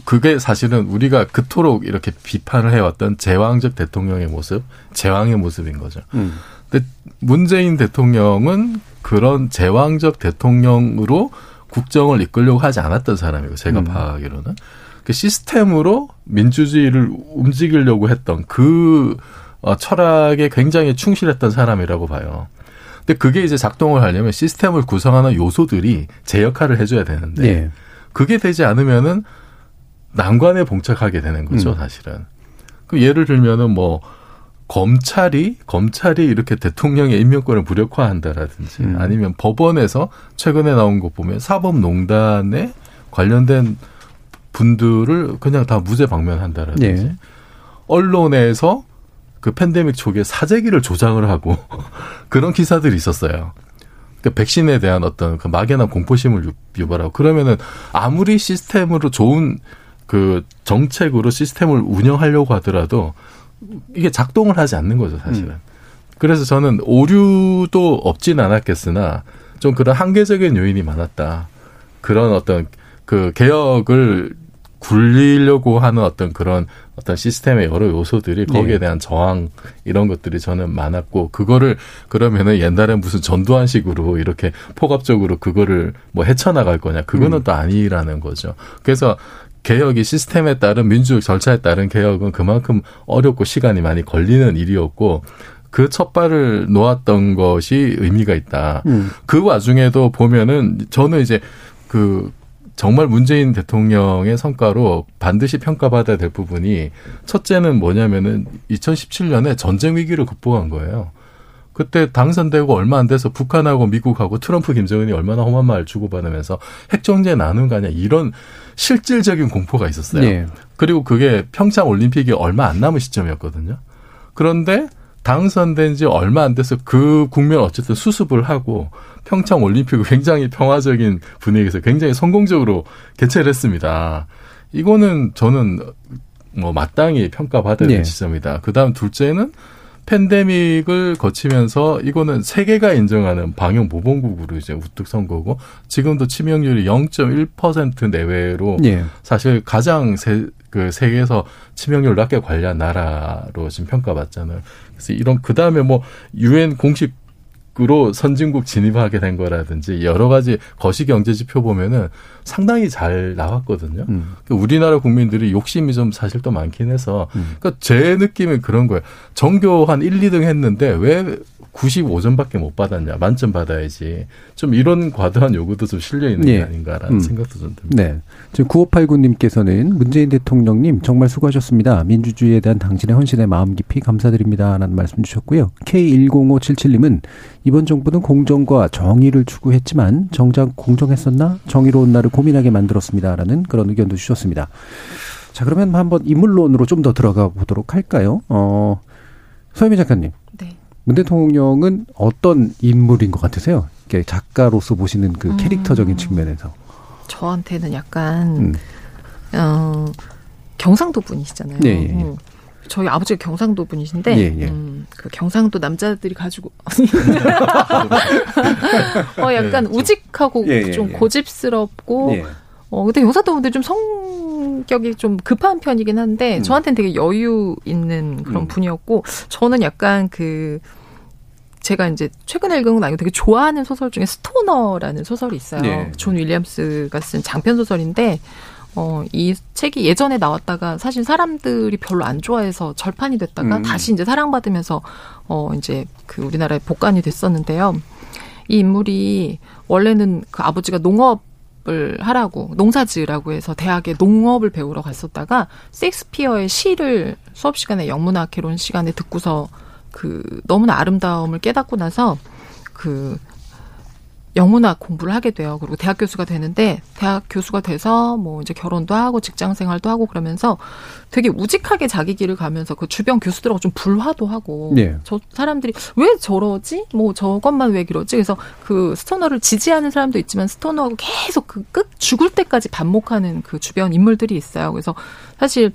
그게 사실은 우리가 그토록 이렇게 비판을 해왔던 제왕적 대통령의 모습, 제왕의 모습인 거죠. 음. 근데 문재인 대통령은 그런 제왕적 대통령으로 국정을 이끌려고 하지 않았던 사람이고 제가 음. 파악하기로는 그 시스템으로 민주주의를 움직이려고 했던 그 어, 철학에 굉장히 충실했던 사람이라고 봐요. 근데 그게 이제 작동을 하려면 시스템을 구성하는 요소들이 제 역할을 해줘야 되는데 네. 그게 되지 않으면은 난관에 봉착하게 되는 거죠, 음. 사실은. 그 예를 들면은 뭐 검찰이 검찰이 이렇게 대통령의 임명권을 무력화한다라든지 음. 아니면 법원에서 최근에 나온 거 보면 사법농단에 관련된 분들을 그냥 다 무죄 방면한다라든지 네. 언론에서 그 팬데믹 초기에 사재기를 조장을 하고 그런 기사들이 있었어요. 그 백신에 대한 어떤 그 막연한 공포심을 유발하고 그러면은 아무리 시스템으로 좋은 그 정책으로 시스템을 운영하려고 하더라도 이게 작동을 하지 않는 거죠, 사실은. 음. 그래서 저는 오류도 없진 않았겠으나 좀 그런 한계적인 요인이 많았다. 그런 어떤 그 개혁을 굴리려고 하는 어떤 그런 어떤 시스템의 여러 요소들이 거기에 네. 대한 저항 이런 것들이 저는 많았고 그거를 그러면은 옛날에 무슨 전두환식으로 이렇게 포괄적으로 그거를 뭐 헤쳐나갈 거냐 그거는 음. 또 아니라는 거죠. 그래서 개혁이 시스템에 따른 민주적 절차에 따른 개혁은 그만큼 어렵고 시간이 많이 걸리는 일이었고 그 첫발을 놓았던 것이 의미가 있다. 음. 그 와중에도 보면은 저는 이제 그 정말 문재인 대통령의 성과로 반드시 평가받아야 될 부분이 첫째는 뭐냐면은 2017년에 전쟁 위기를 극복한 거예요. 그때 당선되고 얼마 안 돼서 북한하고 미국하고 트럼프 김정은이 얼마나 험한 말 주고받으면서 핵정제 나눈 거 아니야 이런 실질적인 공포가 있었어요. 네. 그리고 그게 평창 올림픽이 얼마 안 남은 시점이었거든요. 그런데 당선된 지 얼마 안 돼서 그 국면 어쨌든 수습을 하고 평창 올림픽을 굉장히 평화적인 분위기에서 굉장히 성공적으로 개최를 했습니다. 이거는 저는 뭐 마땅히 평가받아야 될 네. 지점이다. 그 다음 둘째는 팬데믹을 거치면서 이거는 세계가 인정하는 방역 모범국으로 이제 우뚝 선 거고 지금도 치명률이 0.1% 내외로 예. 사실 가장 세, 그 세계에서 치명률 낮게 관리한 나라로 지금 평가받잖아요. 그래서 이런 그 다음에 뭐 유엔 공식 으로 선진국 진입하게 된 거라든지 여러 가지 거시 경제 지표 보면은 상당히 잘 나왔거든요. 음. 그러니까 우리나라 국민들이 욕심이 좀 사실 또 많긴 해서 그러니까 제 느낌은 그런 거예요. 전교 한 1, 2등 했는데 왜 95점밖에 못 받았냐? 만점 받아야지. 좀 이런 과도한 요구도 좀 실려 있는 게 예. 아닌가라는 음. 생각도 좀 듭니다. 네. 지금 9589님께서는 문재인 대통령님 정말 수고하셨습니다. 민주주의에 대한 당신의 헌신에 마음 깊이 감사드립니다. 라는 말씀 주셨고요. K10577님은 이번 정부는 공정과 정의를 추구했지만 정작 공정했었나? 정의로운 날을 고민하게 만들었습니다. 라는 그런 의견도 주셨습니다. 자, 그러면 한번 인물론으로 좀 더 들어가 보도록 할까요? 어, 서유미 작가님. 네. 문 대통령은 어떤 인물인 것 같으세요? 이렇게 작가로서 보시는 그 음. 캐릭터적인 측면에서. 저한테는 약간 음. 어, 경상도 분이시잖아요. 예, 예, 예. 음. 저희 아버지가 경상도 분이신데 예, 예. 음, 그 경상도 남자들이 가지고 어 약간 우직하고 예, 예, 좀 예. 고집스럽고 예. 어 근데 경상도 분들 좀 성격이 좀 급한 편이긴 한데 저한테는 되게 여유 있는 그런 음. 분이었고 저는 약간 그 제가 이제 최근에 읽은 건 아니고 되게 좋아하는 소설 중에 스토너라는 소설이 있어요. 네. 존 윌리엄스가 쓴 장편 소설인데 어, 이 책이 예전에 나왔다가 사실 사람들이 별로 안 좋아해서 절판이 됐다가 음. 다시 이제 사랑받으면서 어, 이제 그 우리나라에 복간이 됐었는데요. 이 인물이 원래는 그 아버지가 농업 을 하라고 농사 지으라고 해서 대학에 농업을 배우러 갔었다가 셰익스피어의 시를 수업 시간에 영문학 개론 시간에 듣고서 그 너무나 아름다움을 깨닫고 나서 그 영문학 공부를 하게 돼요. 그리고 대학 교수가 되는데 대학 교수가 돼서 뭐 이제 결혼도 하고 직장 생활도 하고 그러면서 되게 우직하게 자기 길을 가면서 그 주변 교수들하고 좀 불화도 하고 네. 저 사람들이 왜 저러지? 뭐 저것만 왜 그러지? 그래서 그 스토너를 지지하는 사람도 있지만 스토너하고 계속 그 끝 죽을 때까지 반목하는 그 주변 인물들이 있어요. 그래서 사실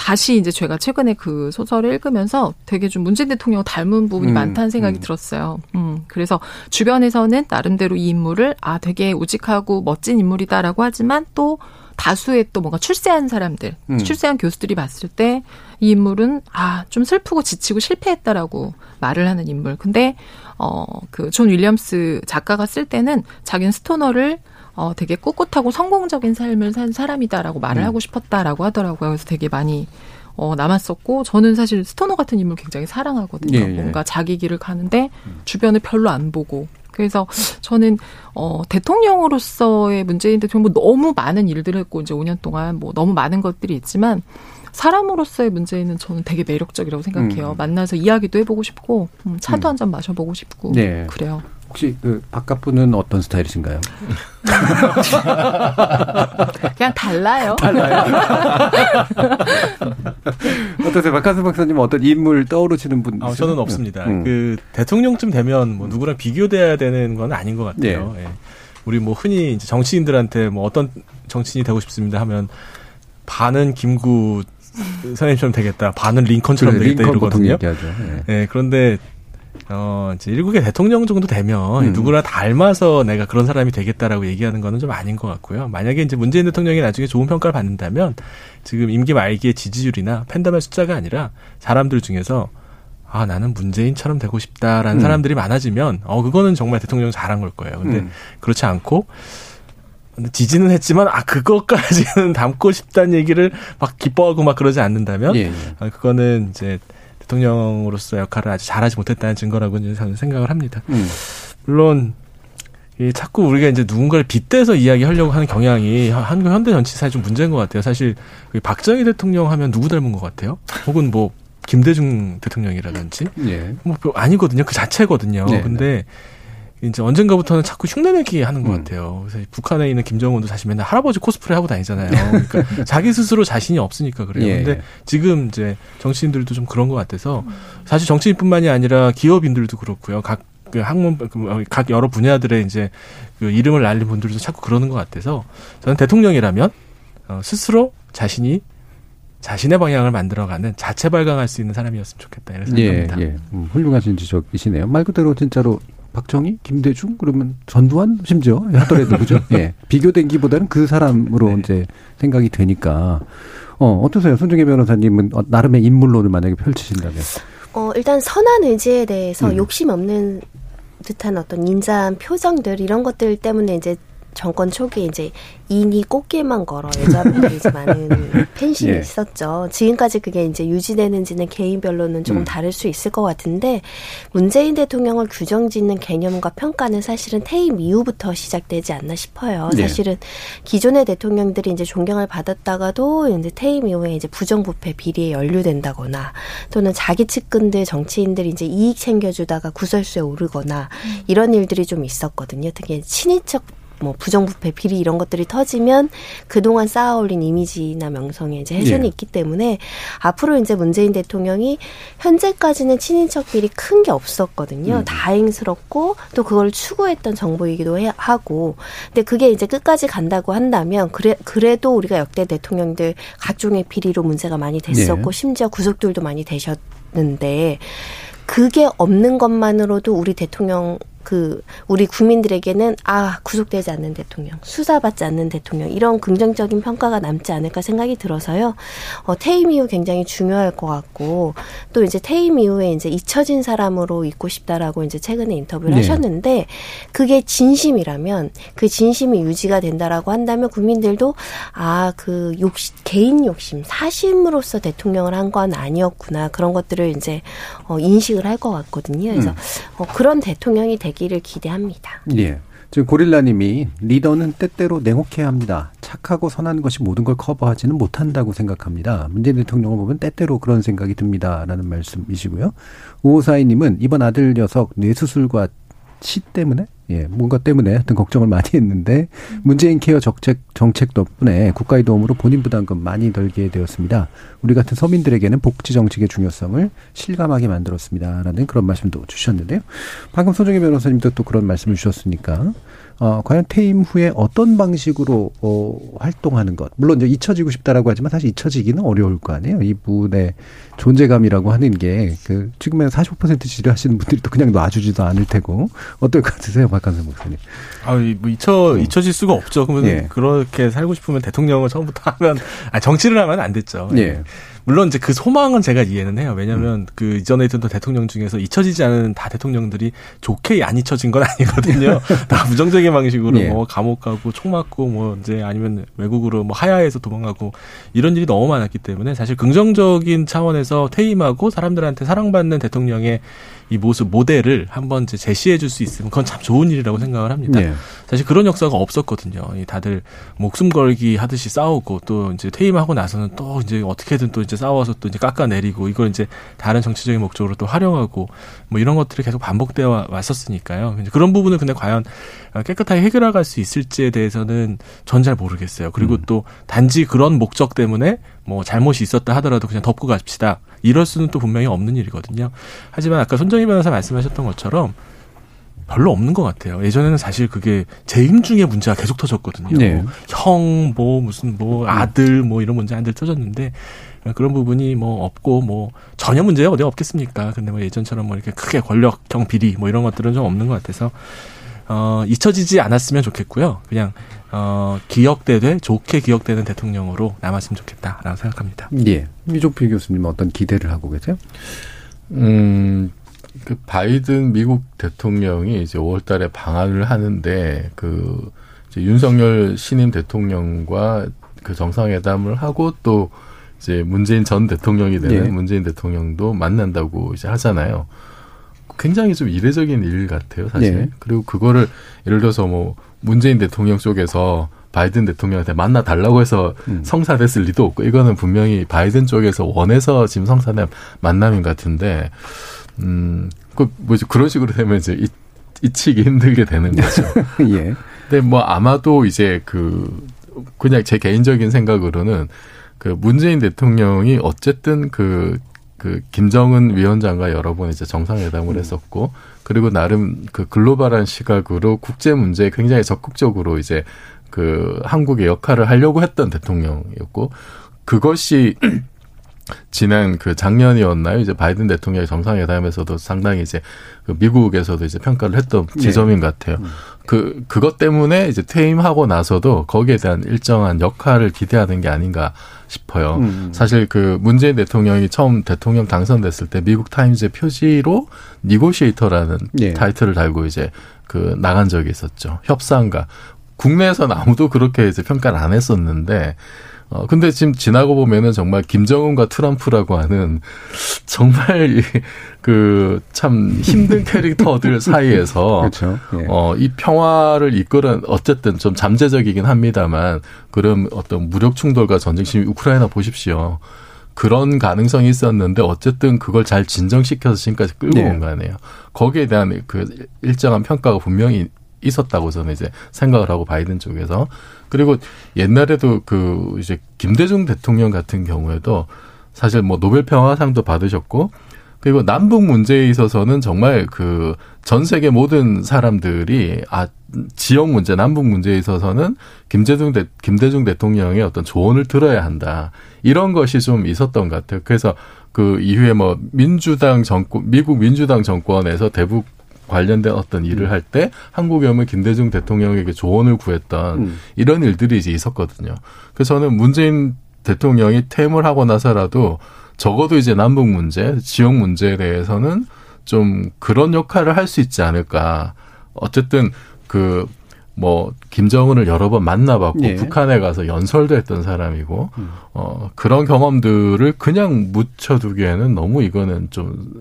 다시 이제 제가 최근에 그 소설을 읽으면서 되게 좀 문재인 대통령 닮은 부분이 음, 많다는 생각이 음. 들었어요. 음, 그래서 주변에서는 나름대로 이 인물을 아 되게 우직하고 멋진 인물이다라고 하지만 또 다수의 또 뭔가 출세한 사람들, 음. 출세한 교수들이 봤을 때 이 인물은 아 좀 슬프고 지치고 실패했다라고 말을 하는 인물. 근데 어 그 존 윌리엄스 작가가 쓸 때는 자기는 스토너를 어 되게 꿋꿋하고 성공적인 삶을 산 사람이다라고 말을 음. 하고 싶었다라고 하더라고요. 그래서 되게 많이 어 남았었고 저는 사실 스토너 같은 인물 굉장히 사랑하거든요. 예, 예. 뭔가 자기 길을 가는데 주변을 별로 안 보고 그래서 저는 어 대통령으로서의 문재인 대통령 뭐 너무 많은 일들을 했고 이제 5년 동안 뭐 너무 많은 것들이 있지만 사람으로서의 문재인은 저는 되게 매력적이라고 생각해요. 음. 만나서 이야기도 해보고 싶고 음, 차도 음. 한잔 마셔보고 싶고 네. 그래요. 혹시 그 바깥 분은 어떤 스타일이신가요? 그냥 달라요. 어떠세요? 박한수 박사님 어떤 인물 떠오르시는 분? 아, 있으세요? 저는 없습니다. 음. 그 대통령쯤 되면 뭐 누구랑 비교돼야 되는 건 아닌 것 같아요. 예. 우리 뭐 흔히 이제 정치인들한테 뭐 어떤 정치인이 되고 싶습니다 하면 반은 김구 선생님처럼 되겠다, 반은 링컨처럼 그래, 되겠다 링컨 이러거든요. 예. 예, 그런데 어, 이제 일국의 대통령 정도 되면 음. 누구나 닮아서 내가 그런 사람이 되겠다라고 얘기하는 거는 좀 아닌 것 같고요. 만약에 이제 문재인 대통령이 나중에 좋은 평가를 받는다면 지금 임기 말기의 지지율이나 팬덤의 숫자가 아니라 사람들 중에서 아, 나는 문재인처럼 되고 싶다라는 음. 사람들이 많아지면 어, 그거는 정말 대통령 잘한 걸 거예요. 근데 음. 그렇지 않고 지지는 했지만 아 그것까지는 담고 싶다는 얘기를 막 기뻐하고 막 그러지 않는다면 예, 예. 아, 그거는 이제 대통령으로서 역할을 아주 잘하지 못했다는 증거라고 저는 생각을 합니다. 음. 물론 이 자꾸 우리가 이제 누군가를 빗대서 이야기하려고 하는 경향이 한- 한국 현대 정치사에 좀 문제인 것 같아요. 사실 그 박정희 대통령 하면 누구 닮은 것 같아요? 혹은 뭐 김대중 대통령이라든지 예. 뭐 별- 아니거든요. 그 자체거든요. 네. 근데 이제 언젠가부터는 자꾸 흉내내기 하는 음. 것 같아요. 그래서 북한에 있는 김정은도 사실 맨날 할아버지 코스프레 하고 다니잖아요. 그러니까 자기 스스로 자신이 없으니까 그래요. 예. 근데 지금 이제 정치인들도 좀 그런 것 같아서 사실 정치인뿐만이 아니라 기업인들도 그렇고요. 각 그 학문 그각 여러 분야들의 이제 그 이름을 날린 분들도 자꾸 그러는 것 같아서 저는 대통령이라면 어, 스스로 자신이 자신의 방향을 만들어가는 자체 발광할 수 있는 사람이었으면 좋겠다 이런 예, 생각합니다. 예. 음, 훌륭하신 지적이시네요. 말 그대로 진짜로 박정희, 김대중 그러면 전두환 심지어 하더라도 그죠? 예. 비교된기보다는 그 사람으로 이제 생각이 되니까 어 어떠세요, 손정혜 변호사님은 어, 나름의 인물론을 만약에 펼치신다면? 어, 일단 선한 의지에 대해서 음. 욕심 없는 듯한 어떤 인자한 표정들 이런 것들 때문에 이제 정권 초기에 이제 인이 꽃길만 걸어 여자분들이 많은 팬심이 예. 있었죠. 지금까지 그게 이제 유지되는지는 개인별로는 조금 음. 다를 수 있을 것 같은데 문재인 대통령을 규정짓는 개념과 평가는 사실은 퇴임 이후부터 시작되지 않나 싶어요. 예. 사실은 기존의 대통령들이 이제 존경을 받았다가도 이제 퇴임 이후에 이제 부정부패 비리에 연루된다거나 또는 자기 측근들 정치인들이 이제 이익 챙겨주다가 구설수에 오르거나 이런 일들이 좀 있었거든요. 특히 친인척 뭐 부정부패 비리 이런 것들이 터지면 그동안 쌓아올린 이미지나 명성에 이제 훼손이 예. 있기 때문에 앞으로 이제 문재인 대통령이 현재까지는 친인척 비리 큰 게 없었거든요. 음. 다행스럽고 또 그걸 추구했던 정보이기도 해- 하고 근데 그게 이제 끝까지 간다고 한다면 그래 그래도 우리가 역대 대통령들 각종의 비리로 문제가 많이 됐었고 예. 심지어 구속들도 많이 되셨는데 그게 없는 것만으로도 우리 대통령 그 우리 국민들에게는 아 구속되지 않는 대통령 수사받지 않는 대통령 이런 긍정적인 평가가 남지 않을까 생각이 들어서요 어, 퇴임 이후 굉장히 중요할 것 같고 또 이제 퇴임 이후에 이제 잊혀진 사람으로 있고 싶다라고 이제 최근에 인터뷰를 네. 하셨는데 그게 진심이라면 그 진심이 유지가 된다라고 한다면 국민들도 아 그 욕심 개인 욕심 사심으로서 대통령을 한 건 아니었구나 그런 것들을 이제 어, 인식을 할 것 같거든요. 그래서 음. 어, 그런 대통령이 되 기를 기대합니다. 예. 지금 고릴라님이 리더는 때때로 냉혹해야 합니다. 착하고 선한 것이 모든 걸 커버하지는 못한다고 생각합니다. 문재인 대통령을 보면 때때로 그런 생각이 듭니다라는 말씀이시고요. 오사이님은 이번 아들 녀석 뇌수술과 치 때문에 예 뭔가 때문에 하여튼 걱정을 많이 했는데 문재인 케어 정책 정책 덕분에 국가의 도움으로 본인 부담금 많이 덜게 되었습니다. 우리 같은 서민들에게는 복지 정책의 중요성을 실감하게 만들었습니다라는 그런 말씀도 주셨는데요. 방금 손정희 변호사님도 또 그런 말씀을 주셨으니까 어, 과연 퇴임 후에 어떤 방식으로 어, 활동하는 것 물론 이제 잊혀지고 싶다라고 하지만 사실 잊혀지기는 어려울 거 아니에요. 이분의 존재감이라고 하는 게 그 지금의 45% 지지하시는 분들이 또 그냥 놔주지도 않을 테고 어떨 것 같으세요, 박한선 목사님? 아, 이뭐 잊혀 잊혀질 수가 없죠. 그러면 예. 그렇게 살고 싶으면 대통령을 처음부터 하면 아 정치를 하면 안 됐죠. 예. 물론 이제 그 소망은 제가 이해는 해요. 왜냐하면 그 이전에 있던 대통령 중에서 잊혀지지 않은 다 대통령들이 좋게 안 잊혀진 건 아니거든요. 다 부정적인 방식으로 예. 뭐 감옥 가고 총 맞고 뭐 이제 아니면 외국으로 뭐 하야에서 도망가고 이런 일이 너무 많았기 때문에 사실 긍정적인 차원에서 퇴임하고 사람들한테 사랑받는 대통령의 이 모습 모델을 한번 제시해 줄 수 있으면 그건 참 좋은 일이라고 생각을 합니다. 예. 사실 그런 역사가 없었거든요. 이 다들 목숨 걸기 하듯이 싸우고 또 이제 퇴임하고 나서는 또 이제 어떻게든 또 이제 싸워서 또 이제 깎아내리고 이걸 이제 다른 정치적인 목적으로 또 활용하고 뭐 이런 것들이 계속 반복되어 와- 왔었으니까요. 그런 부분을 근데 과연 깨끗하게 해결해갈 수 있을지에 대해서는 전 잘 모르겠어요. 그리고 또 단지 그런 목적 때문에 뭐 잘못이 있었다 하더라도 그냥 덮고 갑시다. 이럴 수는 또 분명히 없는 일이거든요. 하지만 아까 손정희 변호사 말씀하셨던 것처럼 별로 없는 것 같아요. 예전에는 사실 그게 재임 중에 문제가 계속 터졌거든요. 네. 형, 뭐, 무슨, 뭐, 아들, 뭐, 이런 문제 한들 터졌는데, 그런 부분이 뭐 없고, 뭐, 전혀 문제가 어디 없겠습니까? 근데 뭐 예전처럼 뭐 이렇게 크게 권력형 비리, 뭐 이런 것들은 좀 없는 것 같아서, 어, 잊혀지지 않았으면 좋겠고요. 그냥, 어, 기억되되, 좋게 기억되는 대통령으로 남았으면 좋겠다라고 생각합니다. 예. 이종필 교수님 어떤 기대를 하고 계세요? 음, 그 바이든 미국 대통령이 이제 5월 달에 방한을 하는데 그 이제 윤석열 신임 대통령과 그 정상회담을 하고 또 이제 문재인 전 대통령이 되는 네. 문재인 대통령도 만난다고 이제 하잖아요. 굉장히 좀 이례적인 일 같아요, 사실. 네. 그리고 그거를 예를 들어서 뭐 문재인 대통령 쪽에서 바이든 대통령한테 만나 달라고 해서 음. 성사됐을 리도 없고 이거는 분명히 바이든 쪽에서 원해서 지금 성사된 만남인 것 같은데 음, 그 뭐지 그런 식으로 되면 이제 잊, 잊히기 힘들게 되는 거죠. 예. 근데 뭐 아마도 이제 그 그냥 제 개인적인 생각으로는 그 문재인 대통령이 어쨌든 그, 그 김정은 위원장과 여러 번 이제 정상회담을 했었고 그리고 나름 그 글로벌한 시각으로 국제 문제에 굉장히 적극적으로 이제 그 한국의 역할을 하려고 했던 대통령이었고 그것이 지난 그 작년이었나요? 이제 바이든 대통령의 정상회담에서도 상당히 이제 그 미국에서도 이제 평가를 했던 네. 지점인 것 같아요. 그 그것 때문에 이제 퇴임하고 나서도 거기에 대한 일정한 역할을 기대하는 게 아닌가 싶어요. 음. 사실 그 문재인 대통령이 처음 대통령 당선됐을 때 미국 타임즈의 표지로 negotiator라는 예. 타이틀을 달고 이제 그 나간 적이 있었죠. 협상가. 국내에서는 아무도 그렇게 이제 평가를 안 했었는데 어 근데 지금 지나고 보면은 정말 김정은과 트럼프라고 하는 정말 그 참 힘든 캐릭터들 사이에서 그렇죠. 예. 어, 이 평화를 이끌은 어쨌든 좀 잠재적이긴 합니다만 그런 어떤 무력 충돌과 전쟁 지금 우크라이나 보십시오. 그런 가능성이 있었는데 어쨌든 그걸 잘 진정시켜서 지금까지 끌고 네. 온거 아니에요. 거기에 대한 그 일정한 평가가 분명히 있었다고 저는 이제 생각을 하고 바이든 쪽에서 그리고 옛날에도 그 이제 김대중 대통령 같은 경우에도 사실 뭐 노벨 평화상도 받으셨고 그리고 남북 문제에 있어서는 정말 그 전 세계 모든 사람들이 아 지역 문제, 남북 문제에 있어서는 김대중 대 김대중 대통령의 어떤 조언을 들어야 한다. 이런 것이 좀 있었던 것 같아요. 그래서 그 이후에 뭐 민주당 정권, 미국 민주당 정권에서 대북 관련된 어떤 일을 할때 한국에 오면 김대중 대통령에게 조언을 구했던 음. 이런 일들이 이제 있었거든요. 그래서 저는 문재인 대통령이 퇴임을 하고 나서라도 적어도 이제 남북 문제, 지역 문제에 대해서는 좀 그런 역할을 할 수 있지 않을까. 어쨌든 그 뭐 김정은을 여러 번 만나봤고 예. 북한에 가서 연설도 했던 사람이고 음. 어 그런 경험들을 그냥 묻혀두기에는 너무 이거는 좀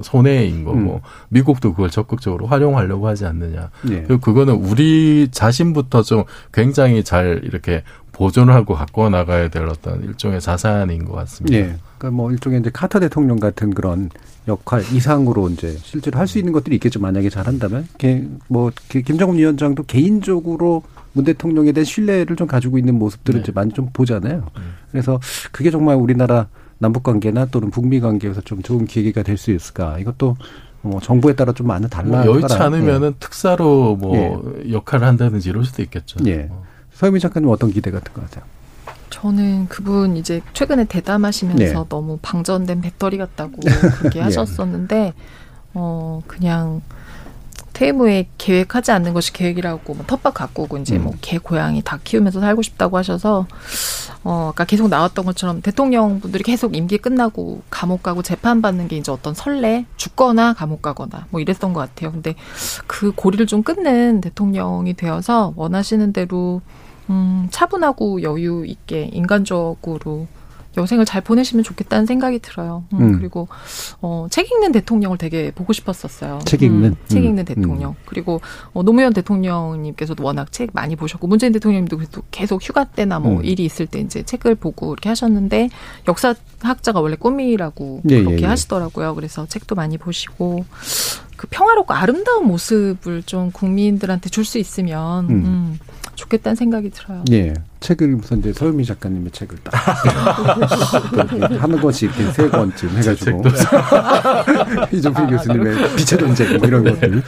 손해인 거고 음. 미국도 그걸 적극적으로 활용하려고 하지 않느냐. 예. 그리고 그거는 우리 자신부터 좀 굉장히 잘 이렇게 보존을 하고 갖고 나가야 될 어떤 일종의 자산인 것 같습니다. 예. 그러니까 뭐 일종의 이제 카터 대통령 같은 그런 역할 이상으로 이제 실제로 할 수 있는 것들이 있겠죠. 만약에 잘한다면. 개- 뭐 개- 김정은 위원장도 개인적으로 문 대통령에 대한 신뢰를 좀 가지고 있는 모습들을 네. 이제 많이 좀 보잖아요. 그래서 그게 정말 우리나라 남북 관계나 또는 북미 관계에서 좀 좋은 계기가 될 수 있을까? 이것도 뭐 정부에 따라 좀 많이 달라. 뭐 여의치 않으면은 특사로 뭐 예. 역할을 한다든지 이럴 수도 있겠죠. 예. 서유미 작가님 어떤 기대 같은 거 같아요? 저는 그분 이제 최근에 대담하시면서 네. 너무 방전된 배터리 같다고 그렇게 예. 하셨었는데 어 그냥 퇴임 후에 계획하지 않는 것이 계획이라고 뭐 텃밭 가꾸고 이제 음. 뭐개 고양이 다 키우면서 살고 싶다고 하셔서 어 아까 계속 나왔던 것처럼 대통령 분들이 계속 임기 끝나고 감옥 가고 재판 받는 게 이제 어떤 설레 죽거나 감옥 가거나 뭐 이랬던 것 같아요. 근데 그 고리를 좀 끊는 대통령이 되어서 원하시는 대로 음, 차분하고 여유 있게 인간적으로 여생을 잘 보내시면 좋겠다는 생각이 들어요. 음, 음. 그리고 어, 책 읽는 대통령을 되게 보고 싶었었어요. 책 읽는? 음, 책 음. 읽는 대통령. 그리고 어, 노무현 대통령님께서도 워낙 책 많이 보셨고 문재인 대통령님도 그래도 계속 휴가 때나 뭐 음. 일이 있을 때 이제 책을 보고 이렇게 하셨는데 역사학자가 원래 꿈이라고 예, 그렇게 예, 예. 하시더라고요. 그래서 책도 많이 보시고 그 평화롭고 아름다운 모습을 좀 국민들한테 줄 수 있으면 음. 음. 좋겠다는 생각이 들어요. 예. 책을 읽으면서 이제 서유미 작가님의 책을 딱 하는 것이 이렇게 세 번쯤 해가지고 이종필 교수님의 빛의 전쟁 뭐 이런 것들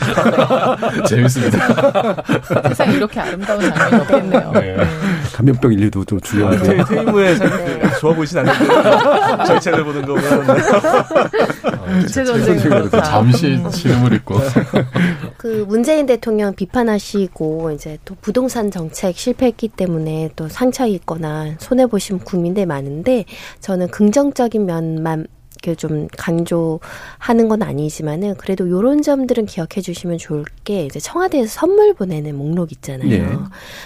재밌습니다. 세상 이렇게 아름다운 장면이 없겠네요. 네. 감염병 인류도 좀 중요하고 네, 퇴임 후에 삶이 좋아 보이진 않는데 저희 책을 보는 거 보면 빛의 전쟁 잠시 시름을 입고 그 문재인 대통령 비판하시고 이제 또 부동산 정책 실패했기 때문에 또 상처 입거나 손해 보신 국민들 많은데 저는 긍정적인 면만 좀 강조하는 건 아니지만은 그래도 요런 점들은 기억해 주시면 좋을 게 이제 청와대에서 선물 보내는 목록 있잖아요. 네.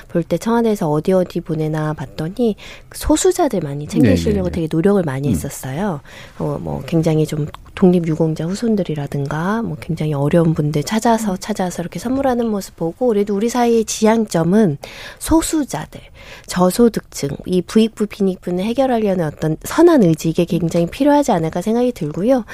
볼때 청와대에서 어디 어디 보내나 봤더니 소수자들 많이 챙기시려고 네, 네, 되게 노력을 많이 음. 했었어요. 어, 뭐 굉장히 좀 독립유공자 후손들이라든가 뭐 굉장히 어려운 분들 찾아서 찾아서 이렇게 선물하는 모습 보고 그래도 우리 사회의 지향점은 소수자들, 저소득층, 이 부익부 빈익분을 해결하려는 어떤 선한 의지 이게 굉장히 필요하지 않을까 생각이 들고요.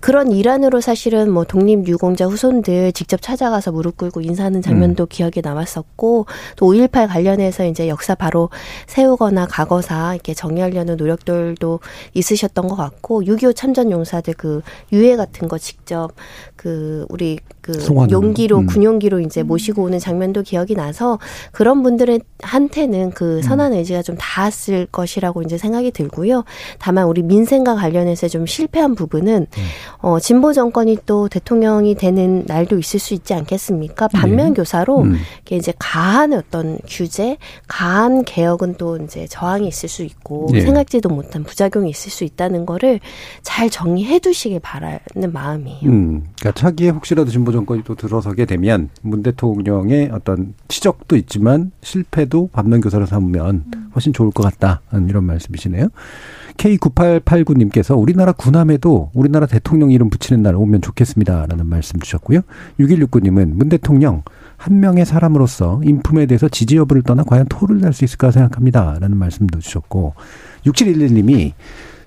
그런 일환으로 사실은 뭐 독립유공자 후손들 직접 찾아가서 무릎 꿇고 인사하는 장면도 음. 기억에 남았었고 또 5.18 관련해서 이제 역사 바로 세우거나 과거사 이렇게 정리하려는 노력들도 있으셨던 것 같고 6.25 참전 용사들 그 유해 같은 거 직접 그 우리 그 용기로 음. 군용기로 이제 모시고 오는 장면도 기억이 나서 그런 분들의 한테는 그 음. 선한 의지가 좀 닿았을 것이라고 이제 생각이 들고요. 다만 우리 민생과 관련해서 좀 실패한 부분은 음. 어 진보 정권이 또 대통령이 되는 날도 있을 수 있지 않겠습니까? 반면 네. 교사로 음. 이제 가한 어떤 규제, 가한 개혁은 또 이제 저항이 있을 수 있고 네. 생각지도 못한 부작용이 있을 수 있다는 거를 잘 정리해 두시길 바라는 마음이에요. 음. 그러니까 차기에 혹시라도 진보 정권이 또 들어서게 되면 문 대통령의 어떤 치적도 있지만 실패도 반면교사로 삼으면 훨씬 좋을 것 같다. 이런 말씀이시네요. K9889님께서 우리나라 군함에도 우리나라 대통령 이름 붙이는 날 오면 좋겠습니다 라는 말씀 주셨고요. 6169님은 문 대통령 한 명의 사람으로서 인품에 대해서 지지 여부를 떠나 과연 토를 낼수 있을까 생각합니다 라는 말씀도 주셨고 6711님이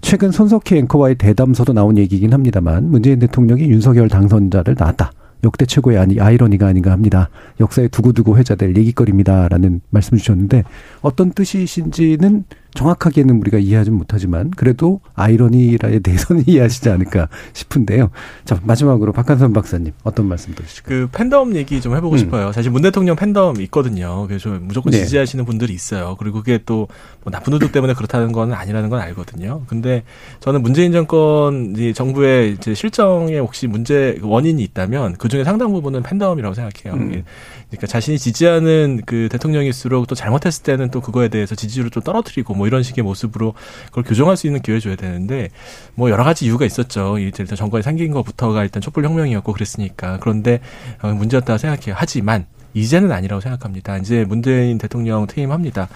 최근 손석희 앵커와의 대담서도 나온 얘기긴 합니다만 문재인 대통령이 윤석열 당선자를 낳았다. 역대 최고의 아니, 아이러니가 아닌가 합니다. 역사에 두고두고 회자될 얘기거리입니다라는 말씀 주셨는데 어떤 뜻이신지는 정확하게는 우리가 이해하지 못하지만 그래도 아이러니라에 대해서는 이해하시지 않을까 싶은데요. 자 마지막으로 박한선 박사님 어떤 말씀 드리실까요? 그 팬덤 얘기 좀 해보고 음. 싶어요. 사실 문 대통령 팬덤 있거든요. 그래서 무조건 네. 지지하시는 분들이 있어요. 그리고 그게 또 뭐 나쁜 의도 때문에 그렇다는 건 아니라는 건 알거든요. 근데 저는 문재인 정권 정부의 이제 실정에 혹시 문제 원인이 있다면 그 중에 상당 부분은 팬덤이라고 생각해요. 음. 그러니까 자신이 지지하는 그 대통령일수록 또 잘못했을 때는 또 그거에 대해서 지지율을 좀 떨어뜨리고 뭐 이런 식의 모습으로 그걸 교정할 수 있는 기회 줘야 되는데 뭐 여러 가지 이유가 있었죠. 일단 정권이 생긴 것부터가 일단 촛불 혁명이었고 그랬으니까 그런데 어, 문제였다고 생각해요. 하지만 이제는 아니라고 생각합니다. 이제 문재인 대통령 퇴임합니다.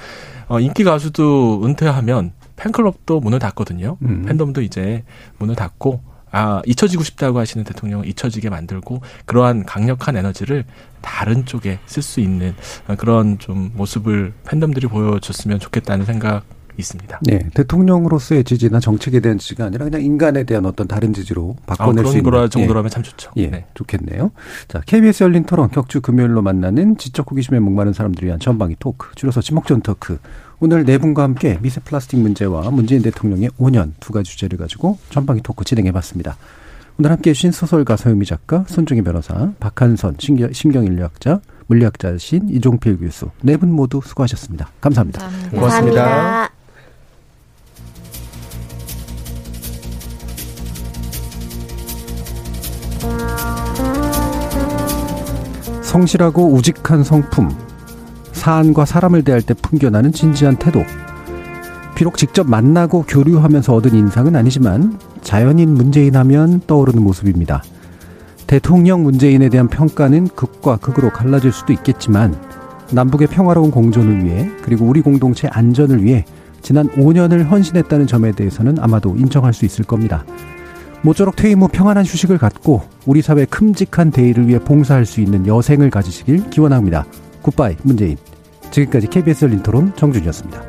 어, 인기 가수도 은퇴하면 팬클럽도 문을 닫거든요. 음. 팬덤도 이제 문을 닫고 아, 잊혀지고 싶다고 하시는 대통령을 잊혀지게 만들고 그러한 강력한 에너지를 다른 쪽에 쓸 수 있는 그런 좀 모습을 팬덤들이 보여줬으면 좋겠다는 생각 있습니다. 네, 대통령으로서의 지지나 정책에 대한 지지가 아니라 그냥 인간에 대한 어떤 다른 지지로 바꿔낼 아, 수 있는 그런 정도라면 예. 참 좋죠. 예, 네. 좋겠네요. 자, KBS 열린 토론 격주 금요일로 만나는 지적 호기심에 목마른 사람들을 위한 전방위 토크, 줄여서 지목전 토크. 오늘 네 분과 함께 미세 플라스틱 문제와 문재인 대통령의 5년 두 가지 주제를 가지고 전방위 토크 진행해봤습니다. 오늘 함께 해 주신 소설가 서유미 작가, 손종희 변호사, 박한선 신경인류학자, 물리학자신 이종필 교수 네 분 모두 수고하셨습니다. 감사합니다. 감사합니다. 고맙습니다. 성실하고 우직한 성품, 사안과 사람을 대할 때 풍겨나는 진지한 태도. 비록 직접 만나고 교류하면서 얻은 인상은 아니지만 자연인 문재인 하면 떠오르는 모습입니다. 대통령 문재인에 대한 평가는 극과 극으로 갈라질 수도 있겠지만 남북의 평화로운 공존을 위해 그리고 우리 공동체 안전을 위해 지난 5년을 헌신했다는 점에 대해서는 아마도 인정할 수 있을 겁니다. 모쪼록 퇴임 후 평안한 휴식을 갖고 우리 사회 큼직한 대의를 위해 봉사할 수 있는 여생을 가지시길 기원합니다. 굿바이 문재인. 지금까지 KBS 열린 토론 정준이었습니다.